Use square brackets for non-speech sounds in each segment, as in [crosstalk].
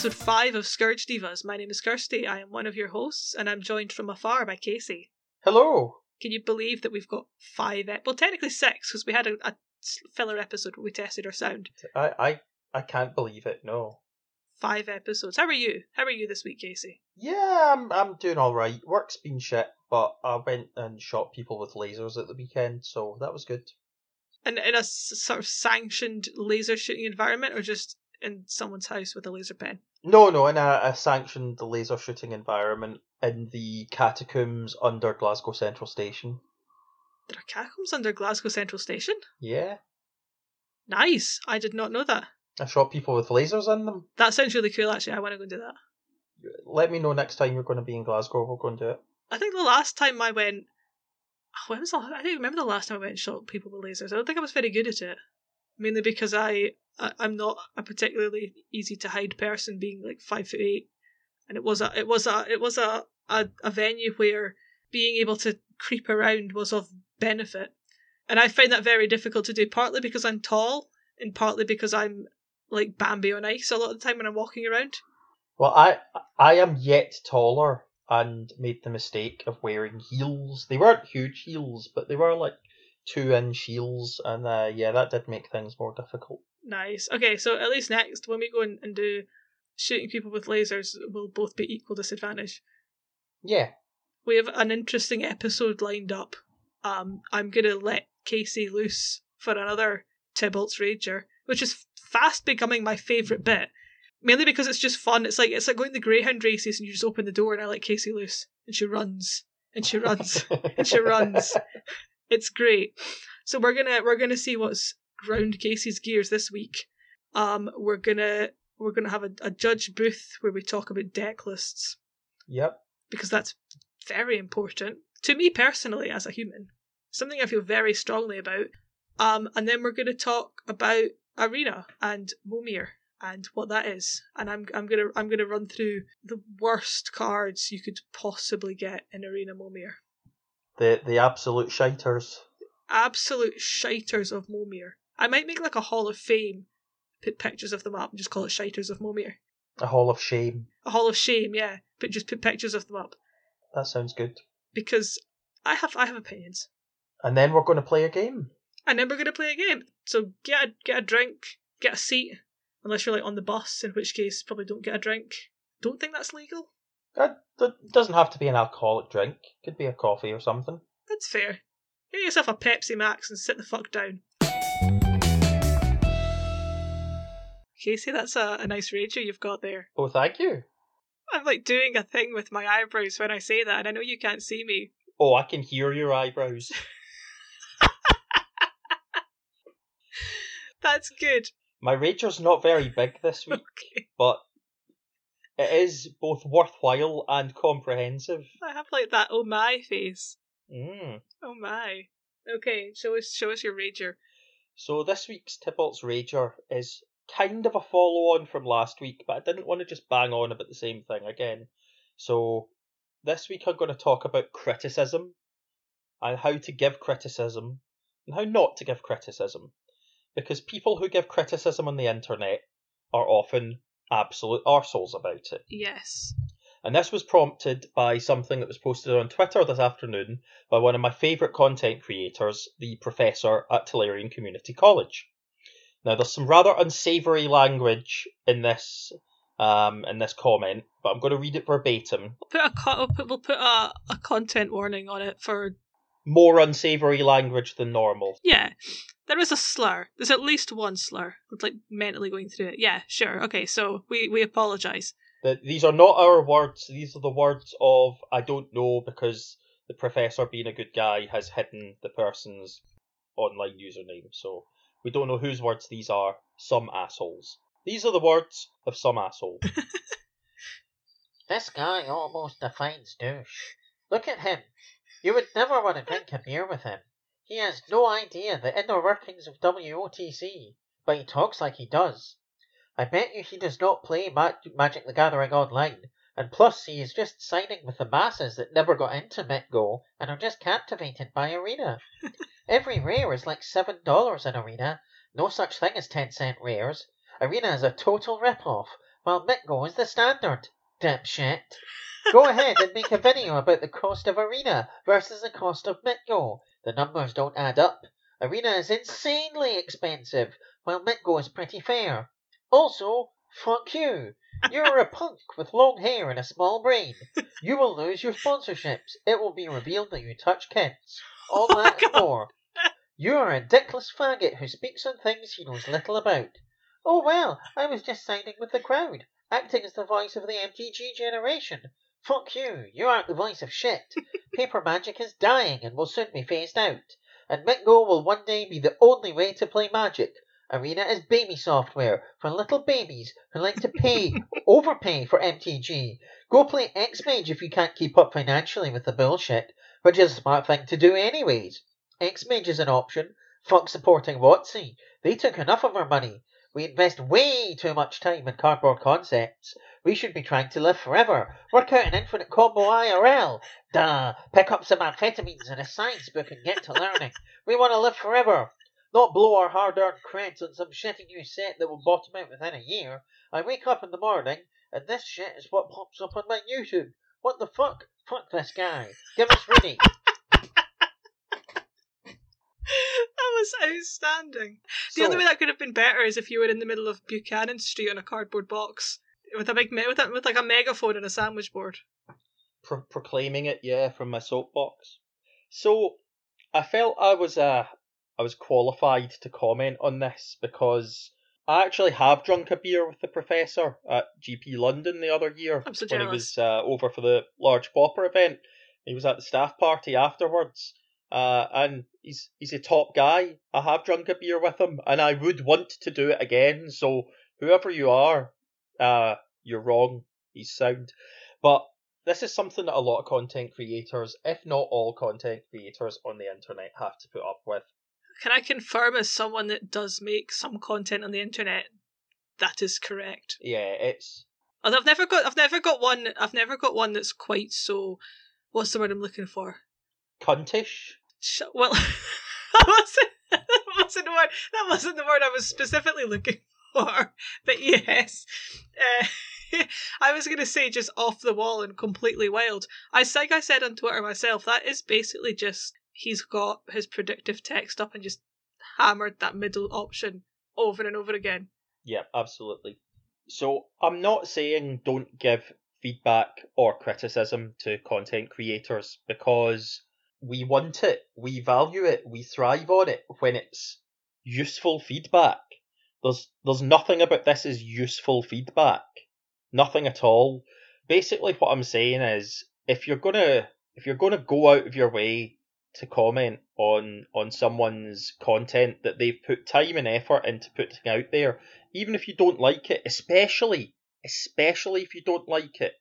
episode 5 of Scourge Divas. My name is Kirsty, I am one of your hosts, and I'm joined from afar by Casey. Hello. Can you believe that we've got five, ep- well, technically six, because we had a, a filler episode where we tested our sound. I, I I can't believe it. No. Five episodes. How are you? How are you this week, Casey? Yeah, I'm I'm doing all right. Work's been shit, but I went and shot people with lasers at the weekend, so that was good. And in a s- sort of sanctioned laser shooting environment, or just in someone's house with a laser pen? No, no, in a, a sanctioned laser shooting environment in the catacombs under Glasgow Central Station. There are catacombs under Glasgow Central Station? Yeah, Nice. I did not know that. I shot people with lasers in them. That sounds really cool, actually. I want to go and do that. Let me know next time you're going to be in Glasgow. We'll go and do it. I think the last time I went, oh, when was the, I don't remember the last time I went and shot people with lasers. I don't think I was very good at it, mainly because I, I I'm not a particularly easy to hide person, being like five foot eight, and it was a it was a it was a a, a venue where being able to creep around was of benefit, and I find that very difficult to do. Partly because I'm tall, and partly because I'm like Bambi on ice a lot of the time when I'm walking around. Well, I I am yet taller and made the mistake of wearing heels. They weren't huge heels, but they were like two inch shields, and uh, yeah, that did make things more difficult. Nice. Okay, so at least next, when we go in and do shooting people with lasers, we'll both be equal disadvantage. Yeah, We have an interesting episode lined up. Um, I'm gonna let Casey loose for another Tibalt's Rager, which is fast becoming my favourite bit. Mainly because it's just fun. It's like it's like going to greyhound races and you just open the door and I let Casey loose and she runs and she runs and she runs. [laughs] It's great. So we're gonna we're gonna see what's ground Casey's gears this week. Um, we're gonna we're gonna have a, a judge booth where we talk about deck lists Yep. because that's very important to me personally as a human. Something I feel very strongly about. Um, and then we're gonna talk about Arena and Momir and what that is. And I'm I'm gonna I'm gonna run through the worst cards you could possibly get in Arena Momir. The the absolute shiters. absolute shiters of Momir. I might make like a Hall of Fame, put pictures of them up, and just call it Shiters of Momir. A hall of shame. A Hall of Shame, yeah, but just put pictures of them up That sounds good. because I have I have opinions. And then we're going to play a game. And then we're gonna play a game. So get a, get a drink, get a seat, unless you're like on the bus, in which case probably don't get a drink. Don't think that's legal. That, that doesn't have to be an alcoholic drink. Could be a coffee or something. That's fair. Get yourself a Pepsi Max and sit the fuck down. Casey, that's a, a nice rager you've got there. Oh, thank you. I'm like doing a thing with my eyebrows when I say that, and I know you can't see me. Oh, I can hear your eyebrows. [laughs] [laughs] That's good. My rager's not very big this week, [laughs] Okay. but it is both worthwhile and comprehensive. I have like that oh my face. Mm. Oh my. Okay, show us show us your rager. So this week's Tibalt's Rager is kind of a follow on from last week, but I didn't want to just bang on about the same thing again. So this week I'm going to talk about criticism and how to give criticism and how not to give criticism. Because people who give criticism on the internet are often absolute arseholes about it. Yes. And this was prompted by something that was posted on Twitter this afternoon by one of my favourite content creators, the professor at Tolarian Community College. Now, there's some rather unsavoury language in this um, in this comment, but I'm going to read it verbatim. Put a we'll put, we'll put a, a content warning on it for More unsavoury language than normal. yeah. There is a slur. There's at least one slur. It's like mentally going through it. Yeah, sure. Okay, so we we apologize. That these are not our words. These are the words of I don't know because the professor, being a good guy, has hidden the person's online username. So we don't know whose words these are. Some assholes. These are the words of some asshole. [laughs] This guy almost defines douche. Look at him. You would never want to drink a beer with him. He has no idea the inner workings of WOTC, but he talks like he does. I bet you he does not play Ma- Magic the Gathering online, and plus he is just signing with the masses that never got into MetGo and are just captivated by Arena. [laughs] Every rare is like $7 in Arena, no such thing as 10 cent rares. Arena is a total rip-off, while Mitgo is the standard. Dipshit. Go ahead and make a video about the cost of Arena versus the cost of Mitgo. The numbers don't add up. Arena is insanely expensive, while Mitgo is pretty fair. Also, fuck you. You're a punk with long hair and a small brain. You will lose your sponsorships. It will be revealed that you touch kids. All Oh that and more. You are a dickless faggot who speaks on things he knows little about. Oh well, I was just siding with the crowd, acting as the voice of the MTG generation. Fuck you, you aren't the voice of shit. [laughs] Paper magic is dying and will soon be phased out. And Mitgo will one day be the only way to play magic. Arena is baby software for little babies who like to pay, [laughs] overpay for MTG. Go play X-Mage if you can't keep up financially with the bullshit, which is a smart thing to do anyways. X-Mage is an option. Fuck supporting WotC. They took enough of our money. We invest way too much time in cardboard concepts. We should be trying to live forever. Work out an infinite combo IRL. Duh. Pick up some amphetamines and a science book and get to learning. We want to live forever. Not blow our hard-earned creds on some shitty new set that will bottom out within a year. I wake up in the morning and this shit is what pops up on my YouTube. What the fuck? Fuck this guy. Give us Rooney. [laughs] that was outstanding. The So, only way that could have been better is if you were in the middle of Buchanan Street on a cardboard box with a big me- with, a, with like a megaphone and a sandwich board. pro- proclaiming it, yeah, from my soapbox. So I felt I was uh, I was qualified to comment on this because I actually have drunk a beer with the professor at GP London the other year so when he was uh, over for the large popper event. He was at the staff party afterwards. Uh, and he's he's a top guy. I have drunk a beer with him, and I would want to do it again. So whoever you are, uh, you're wrong. He's sound, but this is something that a lot of content creators, if not all content creators on the internet, have to put up with. Can I confirm, as someone that does make some content on the internet, that is correct? Yeah, it's And I've never got, I've never got one, I've never got one that's quite so. What's the word I'm looking for? cuntish. Sh- well, [laughs] that wasn't, that wasn't the word. That wasn't the word I was specifically looking [laughs] for. But yes, uh, [laughs] I was going to say just off the wall and completely wild. I like I said on Twitter myself. That is basically just he's got his predictive text up and just hammered that middle option over and over again. Yeah, absolutely. So I'm not saying don't give feedback or criticism to content creators because we want it, we value it, we thrive on it when it's useful feedback. There's there's nothing about this is useful feedback. Nothing at all. Basically what I'm saying is if you're gonna if you're gonna go out of your way to comment on on someone's content that they've put time and effort into putting out there, even if you don't like it, especially especially if you don't like it,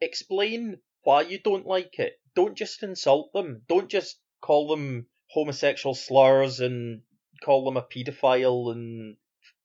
explain why you don't like it. Don't just insult them. Don't just call them homosexual slurs and call them a paedophile and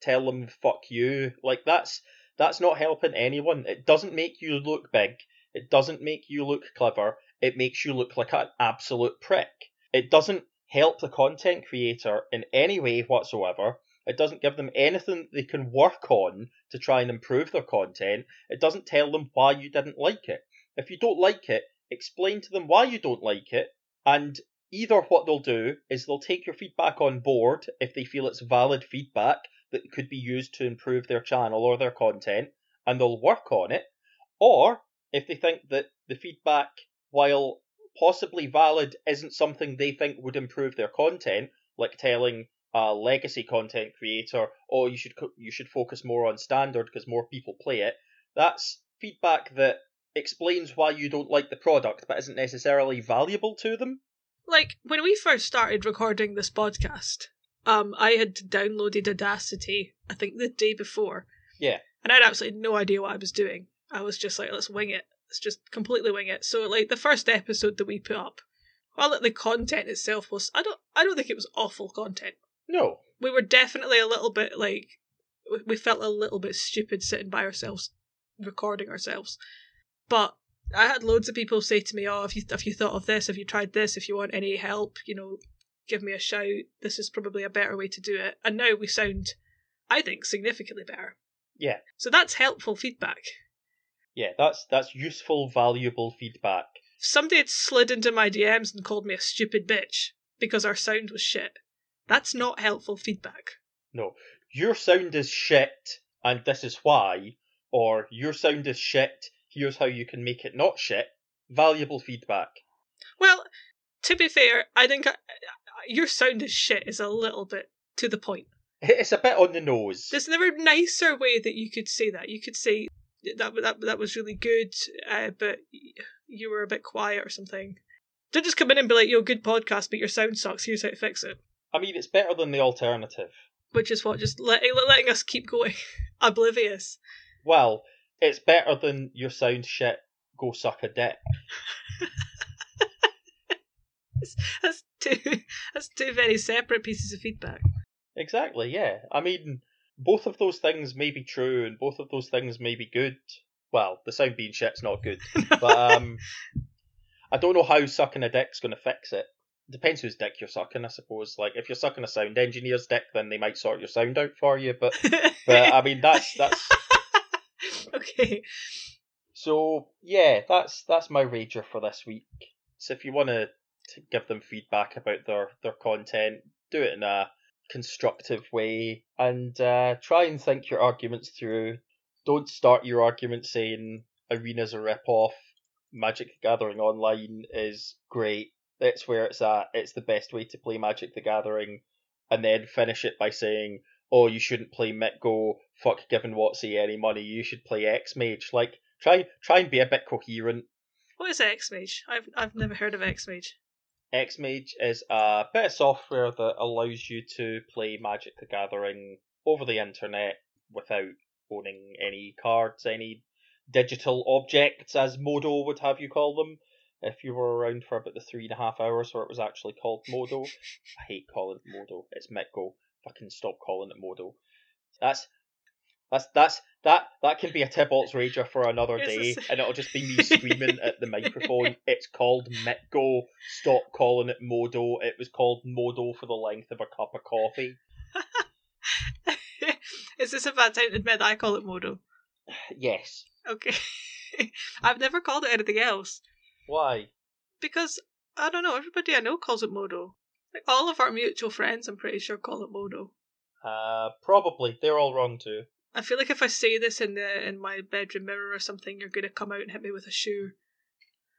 tell them fuck you. Like that's that's not helping anyone. It doesn't make you look big. It doesn't make you look clever. It makes you look like an absolute prick. It doesn't help the content creator in any way whatsoever. It doesn't give them anything they can work on to try and improve their content. It doesn't tell them why you didn't like it. If you don't like it, explain to them why you don't like it, and either what they'll do is they'll take your feedback on board if they feel it's valid feedback that could be used to improve their channel or their content, and they'll work on it, or if they think that the feedback, while possibly valid, isn't something they think would improve their content, like telling a legacy content creator, "Oh, you should you should focus more on standard because more people play it." That's feedback that explains why you don't like the product, but isn't necessarily valuable to them. Like when we first started recording this podcast, um, I had downloaded Audacity. I think the day before. Yeah. And I had absolutely no idea what I was doing. I was just like, let's wing it. Let's just completely wing it. So like the first episode that we put up, while the content itself was, I don't, I don't think it was awful content. No, We were definitely a little bit like, we- we felt a little bit stupid sitting by ourselves, recording ourselves. But I had loads of people say to me, "Oh, if you if you thought of this, if you tried this, if you want any help, you know, give me a shout. This is probably a better way to do it." And now we sound I think, significantly better. Yeah. So that's helpful feedback. Yeah, that's that's useful, valuable feedback. If somebody had slid into my DMs and called me a stupid bitch because our sound was shit, that's not helpful feedback. No, your sound is shit, and this is why, or your sound is shit. Here's how you can make it not shit. Valuable feedback. Well, to be fair, I think I, your sound is shit is a little bit to the point. It's a bit on the nose. There's never a nicer way that you could say that. You could say that that that was really good, uh, but you were a bit quiet or something. Don't just come in and be like, "Yo, good podcast, but your sound sucks. Here's how to fix it." I mean, it's better than the alternative. Which is what just letting letting us keep going, [laughs] oblivious. Well, it's better than your sound shit. Go suck a dick. That's two. [laughs] That's two very separate pieces of feedback. Exactly. Yeah. I mean, both of those things may be true, and both of those things may be good. Well, the sound being shit's not good, [laughs] but um, I don't know how sucking a dick's going to fix it. Depends whose dick you're sucking, I suppose. Like if you're sucking a sound engineer's dick, then they might sort your sound out for you. But [laughs] but I mean that's that's [laughs] okay. so yeah, that's that's my rager for this week. So if you want to give them feedback about their their content, do it in a constructive way and uh, try and think your arguments through. Don't start your argument saying Arena's a rip off. Magic the Gathering Online is great. That's where it's at. It's the best way to play Magic the Gathering. And then finish it by saying, oh, you shouldn't play Mitgo. Fuck giving WotC any money. You should play X Mage. Like, try try and be a bit coherent. What is X Mage? I've I've never heard of X Mage. X Mage is a bit of software that allows you to play Magic the Gathering over the internet without owning any cards, any digital objects, as Modo would have you call them. If you were around for about the three and a half hours where it was actually called Modo, I hate calling it Modo. It's Mitgo. Fucking stop calling it Modo. That's that's that's that that can be a Tibalt's Rager for another day, and it'll just be me screaming at the microphone. [laughs] It's called Mitgo. Stop calling it Modo. It was called Modo for the length of a cup of coffee. [laughs] is this a bad time to admit I call it Modo? [sighs] Yes. Okay. [laughs] I've never called it anything else. Why? Because I don't know, everybody I know calls it Modo. Like all of our mutual friends I'm pretty sure call it Modo. Uh, probably. They're all wrong too. I feel like if I say this in the in my bedroom mirror or something, you're gonna come out and hit me with a shoe.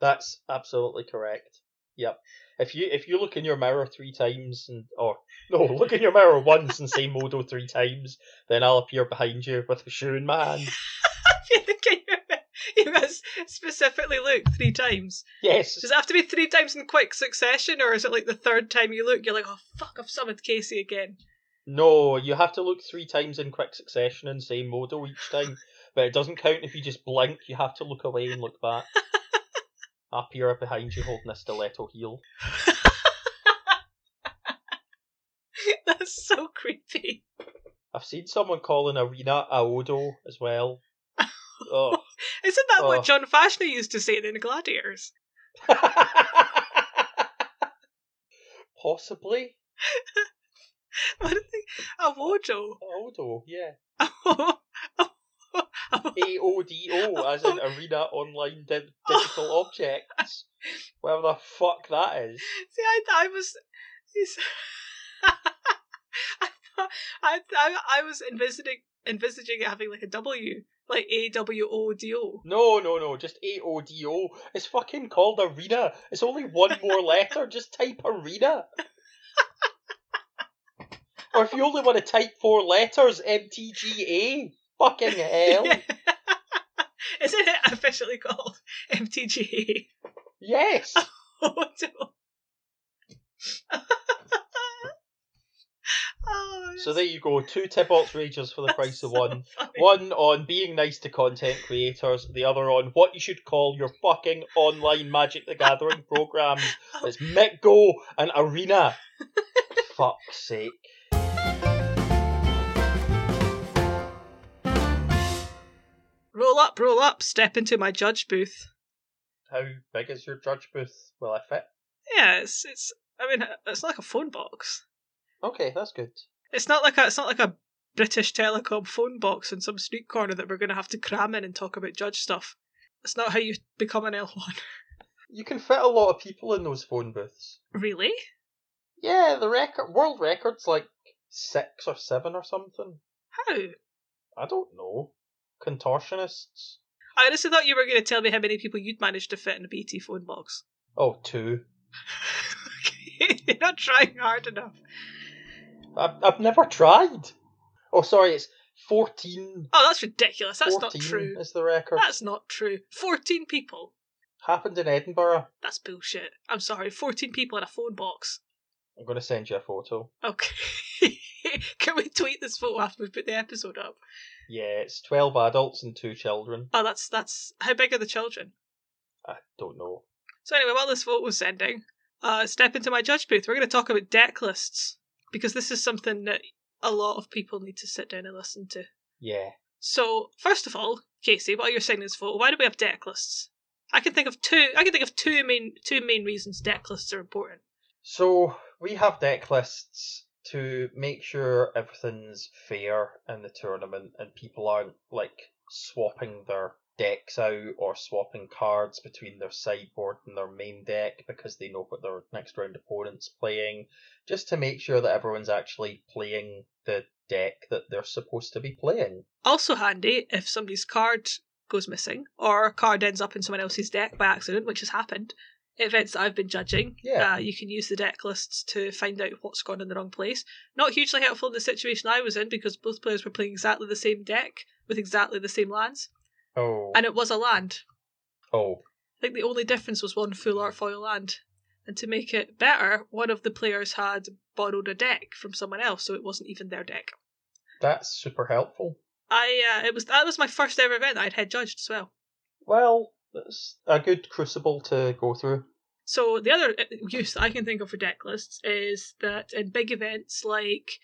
That's absolutely correct. Yep. If you if you look in your mirror three times and or no, [laughs] look in your mirror once and say Modo three times, then I'll appear behind you with a shoe in my hand. you think you- you specifically look three times. Yes. Does it have to be three times in quick succession, or is it like the third time you look, you're like, oh fuck, I've summoned Casey again? No, you have to look three times in quick succession and say Modo each time. But it doesn't count if you just blink, you have to look away and look back. [laughs] I'll appear behind you holding a stiletto heel. [laughs] That's so creepy. I've seen someone calling Arena Aodo as well. [laughs] Oh. Isn't that Oh. what John Fashanu used to say in Gladiators? [laughs] Possibly. [laughs] What did they? A Wojo. Aodo, yeah. [laughs] Oh, A O D O, as in Arena Online di- Digital Objects. Whatever the fuck that is. See, I, I was. I, thought, I, I, I was envisaging envisaging it having like a W, like A W O D O. No, no, no, just A O D O. It's fucking called Arena. It's only one more [laughs] letter. Just type Arena. or if you only want to type four letters, MTGA. Fucking hell. [laughs] Isn't it officially called MTGA? Yes. [laughs] Oh, no. Oh, So there you go. Two Tibalt's Ragers for the price of so one. funny. One on being nice to content creators, the other on what you should call your fucking online Magic the Gathering [laughs] programs. Oh. It's Mitgo and Arena. [laughs] Fuck's sake. Roll up, roll up, step into my judge booth. How big is your judge booth? Will I fit? Yeah, it's it's. I mean, it's like a phone box. Okay, that's good. It's not like a. It's not like a British Telecom phone box in some street corner that we're going to have to cram in and talk about judge stuff. That's not how you become an L1. [laughs] You can fit a lot of people in those phone booths. Really? Yeah, the record world record's like six or seven or something. How? I don't know. Contortionists. I honestly thought you were going to tell me how many people you'd managed to fit in a BT phone box. Oh, two. [laughs] okay, [laughs] you're not trying hard enough. I've, I've never tried. Oh, sorry, it's 14. Oh, that's ridiculous. That's 14 not true. is the record. That's not true. 14 people. Happened in Edinburgh. That's bullshit. I'm sorry. 14 people in a phone box. I'm going to send you a photo. Okay. [laughs] Can we tweet this photo after we put the episode up? Yeah, it's 12 adults and two children. Oh, that's that's how big are the children? I don't know. So anyway, while this vote was sending, uh, step into my judge booth. We're going to talk about deck lists because this is something that a lot of people need to sit down and listen to. Yeah. So first of all, Casey, while you're saying this photo, why do we have deck lists? I can think of two. I can think of two main two main reasons deck lists are important. So we have deck lists to make sure everything's fair in the tournament and people aren't like swapping their decks out or swapping cards between their sideboard and their main deck because they know what their next round opponent's playing. Just to make sure that everyone's actually playing the deck that they're supposed to be playing. Also handy if somebody's card goes missing or a card ends up in someone else's deck by accident, which has happened. Events that I've been judging, Yeah. uh, you can use the deck lists to find out what's gone in the wrong place. Not hugely helpful in the situation I was in because both players were playing exactly the same deck with exactly the same lands, Oh. and it was a land. oh. I think the only difference was one full art foil land. And to make it better, one of the players had borrowed a deck from someone else, so it wasn't even their deck. That's super helpful. I uh, it was that was my first ever event that I'd head judged as well. Well, that's a good crucible to go through. So the other uh, use I can think of for deck lists is that in big events like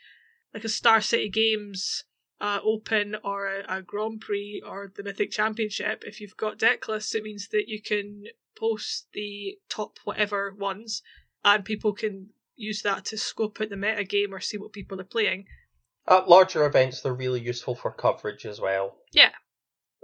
like a Star City Games uh, Open or a, a Grand Prix or the Mythic Championship, if you've got deck lists, it means that you can post the top whatever ones, and people can use that to scope out the meta game or see what people are playing. At larger events, they're really useful for coverage as well. Yeah.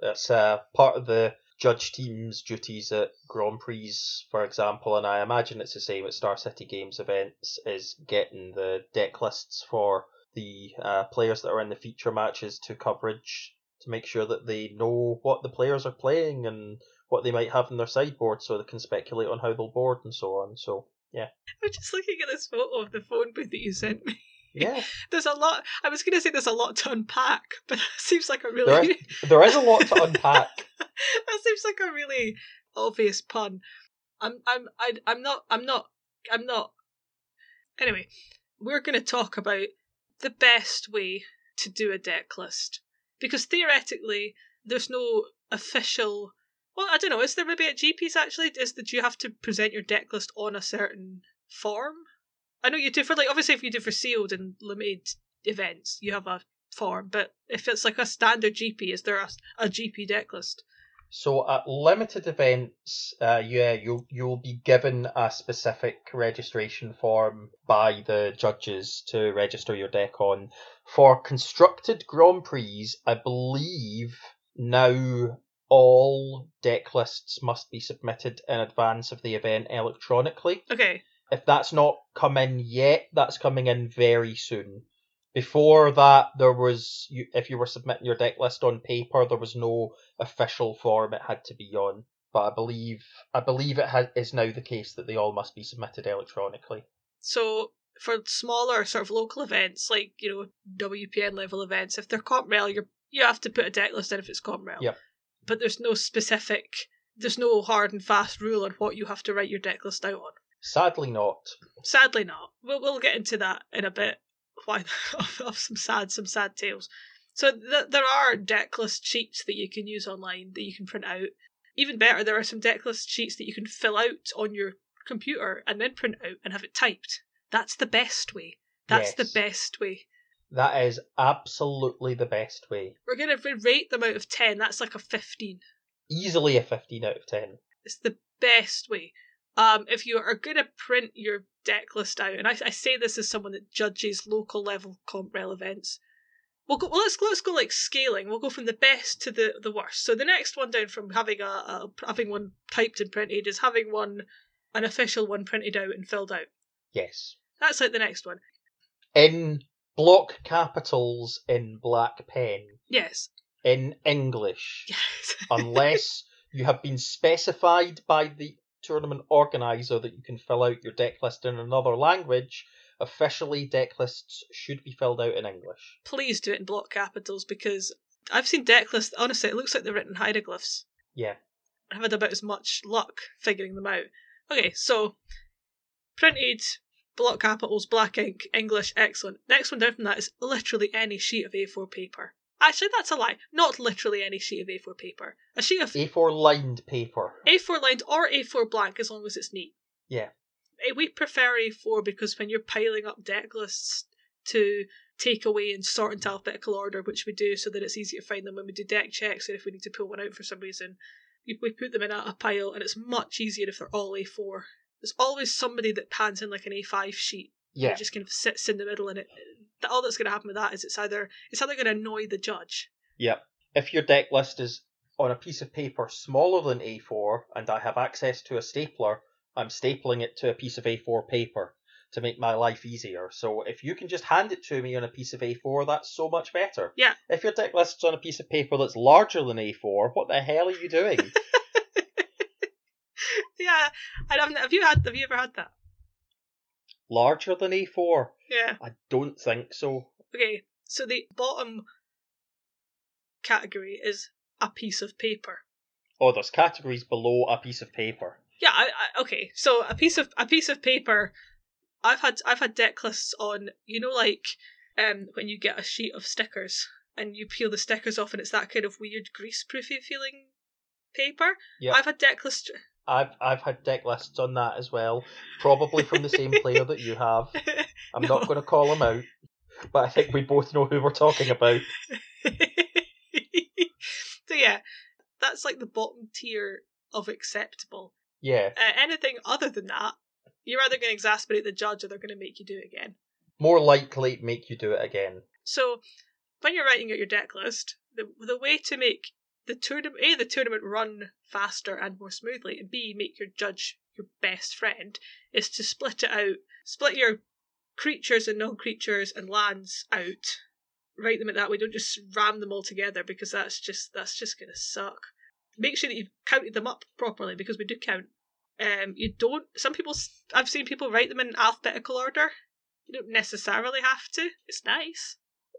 That's uh, part of the judge team's duties at Grand Prix, for example, and I imagine it's the same at Star City Games events, is getting the deck lists for the uh, players that are in the feature matches to coverage to make sure that they know what the players are playing and what they might have in their sideboard so they can speculate on how they'll board and so on. So, yeah. I'm just looking at this photo of the phone booth that you sent me. yeah, [laughs] There's a lot. I was going to say there's a lot to unpack, [laughs] but that seems like a really is, there is a lot to unpack. [laughs] that seems like a really obvious pun. I'm I'm I, I'm not I'm not I'm not. Anyway, we're going to talk about the best way to do a deck list because theoretically there's no official. Well, I don't know. Is there maybe at GPs actually? Is that you have to present your deck list on a certain form? I know you do for like obviously if you do for sealed and limited events, you have a form. But if it's like a standard GP, is there a, a GP deck list? So at limited events, uh, yeah, you'll you'll be given a specific registration form by the judges to register your deck on. For constructed Grand Prix, I believe now all deck lists must be submitted in advance of the event electronically. Okay. If that's not come in yet, that's coming in very soon. Before that, there was you, if you were submitting your deck list on paper, there was no official form it had to be on. But I believe I believe it has, is now the case that they all must be submitted electronically. So for smaller sort of local events, like you know WPN level events, if they're comp rel, you you have to put a deck list in if it's comp rel. Yep. But there's no specific, there's no hard and fast rule on what you have to write your deck list out on. Sadly, not. Sadly, not. We'll we'll get into that in a bit. Why [laughs] of, of some sad some sad tales. So th- there are deck list sheets that you can use online that you can print out. Even better, there are some deck list sheets that you can fill out on your computer and then print out and have it typed. That's the best way. That's Yes. the best way. That is absolutely the best way. We're gonna rate them out of ten. That's like a fifteen. Easily a fifteen out of ten. It's the best way. Um, if you are going to print your deck list out, and I, I say this as someone that judges local level comp rel events, We'll go. Well, let's let's go like scaling. We'll go from the best to the the worst. So the next one down from having a, a having one typed and printed is having one an official one printed out and filled out. Yes. That's like the next one. In block capitals in black pen Yes. in English, Yes. [laughs] unless you have been specified by the tournament organizer that you can fill out your deck list in another language. Officially, deck lists should be filled out in English. Please do it in block capitals because I've seen deck lists. Honestly, it looks like they're written hieroglyphs. Yeah. I've had about as much luck figuring them out. Okay, so printed block capitals, black ink, English, excellent. Next one down from that is literally any sheet of A4 paper. Actually, that's a lie. Not literally any sheet of A4 paper. A sheet of A4 lined paper. A4 lined or A4 blank as long as it's neat. Yeah. Eh, We prefer A4 because when you're piling up deck lists to take away and sort into alphabetical order, which we do so that it's easy to find them when we do deck checks or if we need to pull one out for some reason, we we put them in a, a pile and it's much easier if they're all A4. There's always somebody that pans in like an A5 sheet. Yeah. It just kind of sits in the middle and it that all that's going to happen with that is it's either it's either going to annoy the judge. Yep. If your deck list is on a piece of paper smaller than A4 and I have access to a stapler, I'm stapling it to a piece of A4 paper to make my life easier. So if you can just hand it to me on a piece of A4, that's so much better. Yeah. If your deck list's on a piece of paper that's larger than A4, what the hell are you doing? [laughs] yeah, I don't. Have you had? Have you ever had that? Larger than A4? Yeah. I don't think so. Okay, so the bottom category is a piece of paper. Oh, there's categories below a piece of paper. Yeah, I, I, okay. So a piece of a piece of paper. I've had I've had deck lists on. You know, like um when you get a sheet of stickers and you peel the stickers off, and it's that kind of weird greaseproofy feeling paper. Yeah. I've had deck lists. I've I've had deck lists on that as well, probably from the same player that you have. [laughs] I'm No. not going to call him out, but I think we both know who we're talking about. [laughs] so yeah, that's like the bottom tier of acceptable. Yeah, Uh, anything other than that, you're either going to exasperate the judge or they're going to make you do it again. more likely make you do it again. So, when you're writing out your deck list, the the way to make the tournament a the tournament run faster and more smoothly, and b make your judge your best friend is to split it out, split your creatures and non-creatures and lands out. Write them in that way. Don't just ram them all together because that's just that's just gonna suck. Make sure that you've counted them up properly because we do count. Um, you don't. Some people. i've seen people write them in alphabetical order. You don't necessarily have to. It's nice.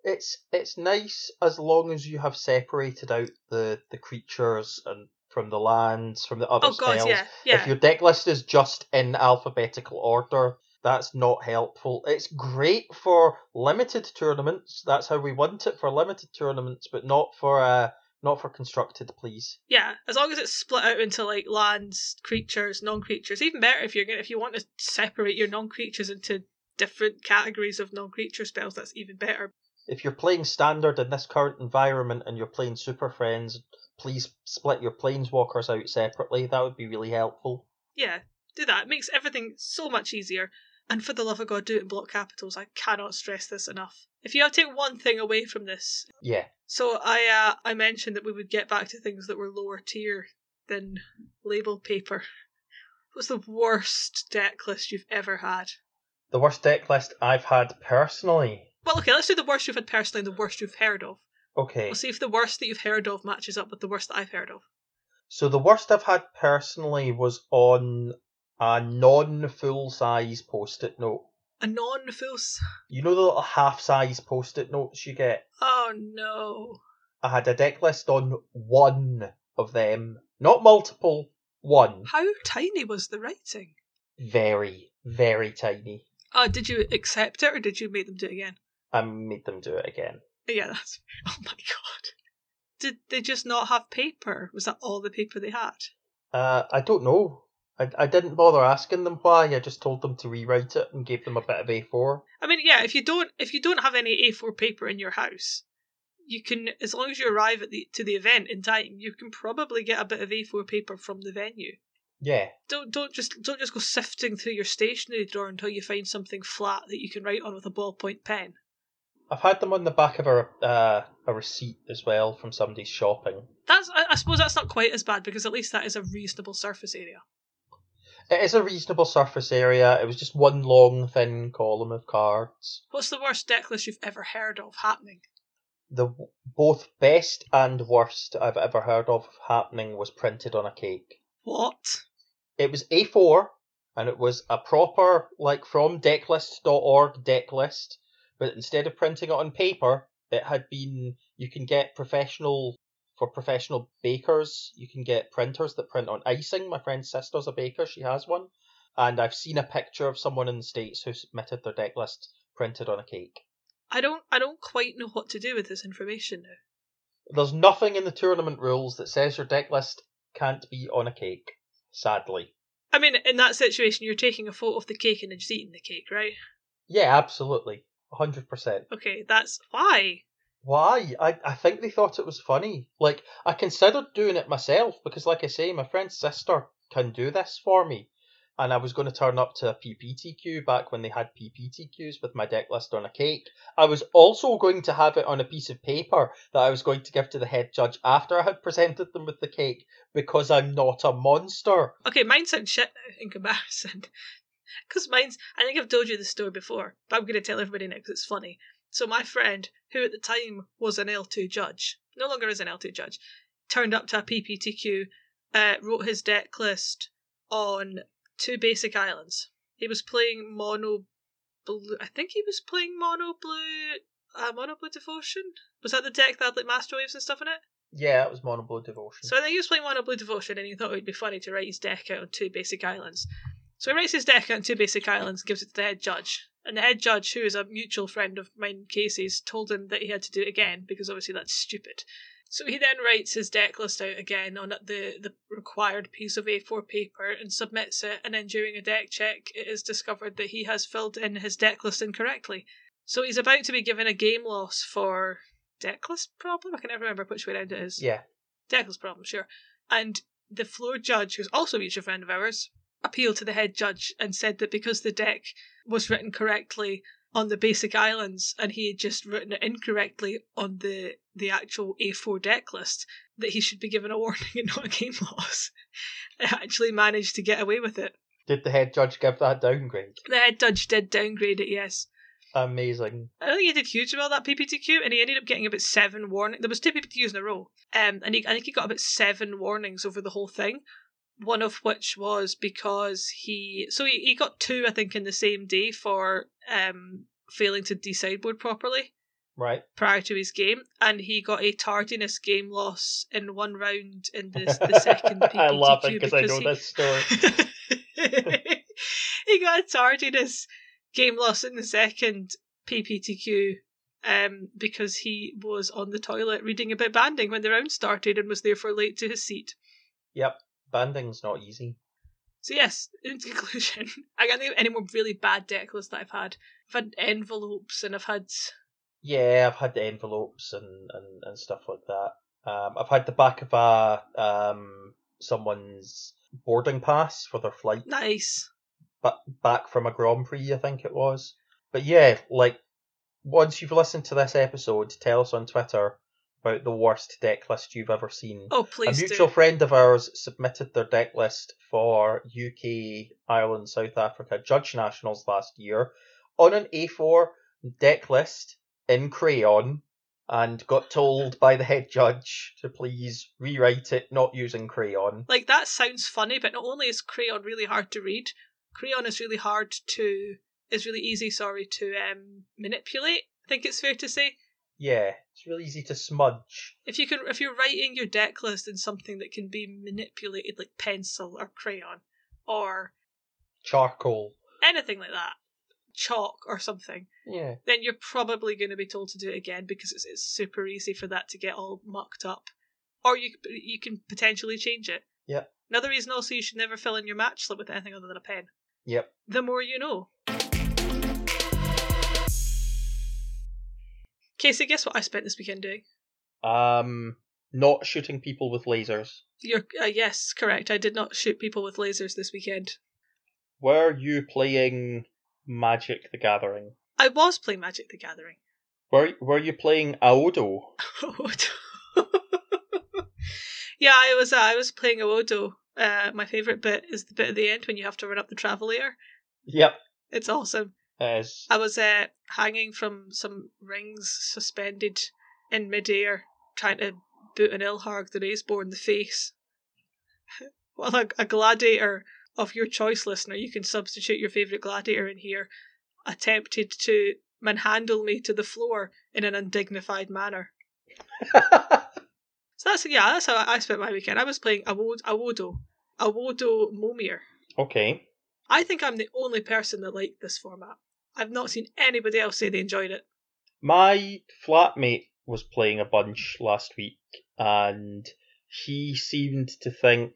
It's it's nice as long as you have separated out the the creatures and from the lands from the other Oh god, spells. yeah, yeah. If your deck list is just in alphabetical order, that's not helpful. It's great for limited tournaments. That's how we want it for limited tournaments, but not for uh not for constructed, please. Yeah, as long as it's split out into like lands, creatures, non-creatures. Even better if you're gonna if you want to separate your non-creatures into different categories of non-creature spells. That's even better. If you're playing standard in this current environment and you're playing Super Friends, please split your planeswalkers out separately. That would be really helpful. Yeah, do that. It makes everything so much easier. And for the love of God, do it in block capitals. I cannot stress this enough. If you have to take one thing away from this, Yeah. so I uh, I mentioned that we would get back to things that were lower tier than label paper. [laughs] What's the worst deck list you've ever had? The worst deck list I've had personally. Well, okay, let's do the worst you've had personally and the worst you've heard of. Okay. We'll see if the worst that you've heard of matches up with the worst that I've heard of. So the worst I've had personally was on a non full size post it note. A non full. You know the little half size post it notes you get? Oh no. I had a deck list on one of them. Not multiple, one. How tiny was the writing? Very, very tiny. Oh, did you accept it or did you make them do it again? I made them do it again. Yeah, that's. [laughs] Oh my god. Did they just not have paper? Was that all the paper they had? Uh, I don't know. I, I didn't bother asking them why. I just told them to rewrite it and gave them a bit of A4. I mean, yeah. If you don't, if you don't have any A4 paper in your house, you can, as long as you arrive at the to the event in time, you can probably get a bit of A4 paper from the venue. Yeah. Don't don't just don't just go sifting through your stationery drawer until you find something flat that you can write on with a ballpoint pen. I've had them on the back of a uh, a receipt as well from somebody's shopping. That's I, I suppose that's not quite as bad because at least that is a reasonable surface area. It is a reasonable surface area. It was just one long, thin column of cards. What's the worst deck list you've ever heard of happening? The w- both best and worst I've ever heard of happening was printed on a cake. What? It was A4, and it was a proper, like from decklist.org deck list, but instead of printing it on paper, it had been. You can get professional. For professional bakers, you can get printers that print on icing. My friend's sister's a baker, she has one. And I've seen a picture of someone in the States who submitted their deck list printed on a cake. I don't I don't quite know what to do with this information now. There's nothing in the tournament rules that says your deck list can't be on a cake, sadly. I mean, in that situation, you're taking a photo of the cake and then just eating the cake, right? Yeah, absolutely. 100%. Okay, that's why. Why? I, I think they thought it was funny. Like, I considered doing it myself because, like I say, my friend's sister can do this for me. And I was going to turn up to a PPTQ back when they had PPTQs with my deck list on a cake. I was also going to have it on a piece of paper that I was going to give to the head judge after I had presented them with the cake because I'm not a monster. Okay, mine sounds shit now in comparison. [laughs] Because mine's, I think I've told you this story before, but I'm going to tell everybody now because it's funny. So my friend, who at the time was an L2 judge, no longer is an L2 judge, turned up to a PPTQ, uh, wrote his deck list on two basic islands. He was playing mono blue. I think he was playing mono blue. Uh, mono blue devotion. Was that the deck that had like master waves and stuff in it? Yeah, it was mono blue Devotion. So I think he was playing mono blue devotion, and he thought it would be funny to write his deck out on two basic islands. So he writes his deck out on two basic islands, gives it to the head judge, and the head judge, who is a mutual friend of mine, Casey's, told him that he had to do it again because obviously that's stupid. So he then writes his deck list out again on the, the required piece of A4 paper and submits it, and then during a deck check, it is discovered that he has filled in his deck list incorrectly. So he's about to be given a game loss for deck list problem? I can never remember which way around it is. yeah. Deck list problem, sure. And the floor judge, who's also a mutual friend of ours, appealed to the head judge and said that because the deck was written correctly on the basic islands and he had just written it incorrectly on the the actual A4 deck list, that he should be given a [laughs] warning and not a game loss. [laughs] I actually managed to get away with it. Did the head judge give that downgrade? The head judge did downgrade it, yes. Amazing. I don't think he did huge about that PPTQ, and he ended up getting about seven warnings. There was two PPTQs in a row, um, and he, I think he got about seven warnings over the whole thing. One of which was because he, so he, he got two, I think, in the same day for um failing to desideboard properly Right. prior to his game, and he got a tardiness game loss in one round in the the [laughs] second PPTQ I love it because I know he, this story. [laughs] he got a tardiness game loss in the second PPTQ um, because he was on the toilet reading about banding when the round started and was therefore late to his seat. Yep. Banding's not easy. So yes, in [laughs] conclusion, I can't think of any more really bad deck lists that I've had. I've had envelopes and I've had Yeah, I've had envelopes and, and, and stuff like that. Um, I've had the back of a um someone's boarding pass for their flight, nice. but back from a Grand Prix, I think it was. But yeah, like once you've listened to this episode, tell us on Twitter about the worst deck list you've ever seen. Oh please. a mutual do. friend of ours submitted their deck list for UK, Ireland, South Africa Judge Nationals last year on an A4 deck list in crayon and got told by the head judge to please rewrite it not using crayon. Like that sounds funny, but not only is crayon really hard to read, crayon is really hard to is really easy, sorry, to um manipulate. I think it's fair to say. Yeah, it's really easy to smudge. If you can if you're writing your deck list in something that can be manipulated like pencil or crayon or Charcoal. anything like that, chalk or something, Yeah. then you're probably going to be told to do it again because it's, it's super easy for that to get all mucked up. Or you you can potentially change it. Yep. Another reason also you should never fill in your match slip with anything other than a pen. Yep. The more you know. Casey, guess what I spent this weekend doing? Um not shooting people with lasers. You're uh, yes, correct. I did not shoot people with lasers this weekend. Were you playing Magic the Gathering? I was playing Magic the Gathering. Were were you playing Aodo? [laughs] [laughs] yeah, I was. Uh, I was playing Awodo. Uh, my favorite bit is the bit at the end when you have to run up the travelator. Yep. It's awesome. Is. I was uh, hanging from some rings suspended in midair, trying to boot an Ilharg the Razeborn in the face. [laughs] well, a, a gladiator of your choice, listener, you can substitute your favourite gladiator in here, attempted to manhandle me to the floor in an undignified manner. [laughs] So that's yeah, that's how I spent my weekend. I was playing Awod- Awodo, Awodo Momir. okay. I think I'm the only person that liked this format. I've not seen anybody else say they enjoyed it. My flatmate was playing a bunch last week, and he seemed to think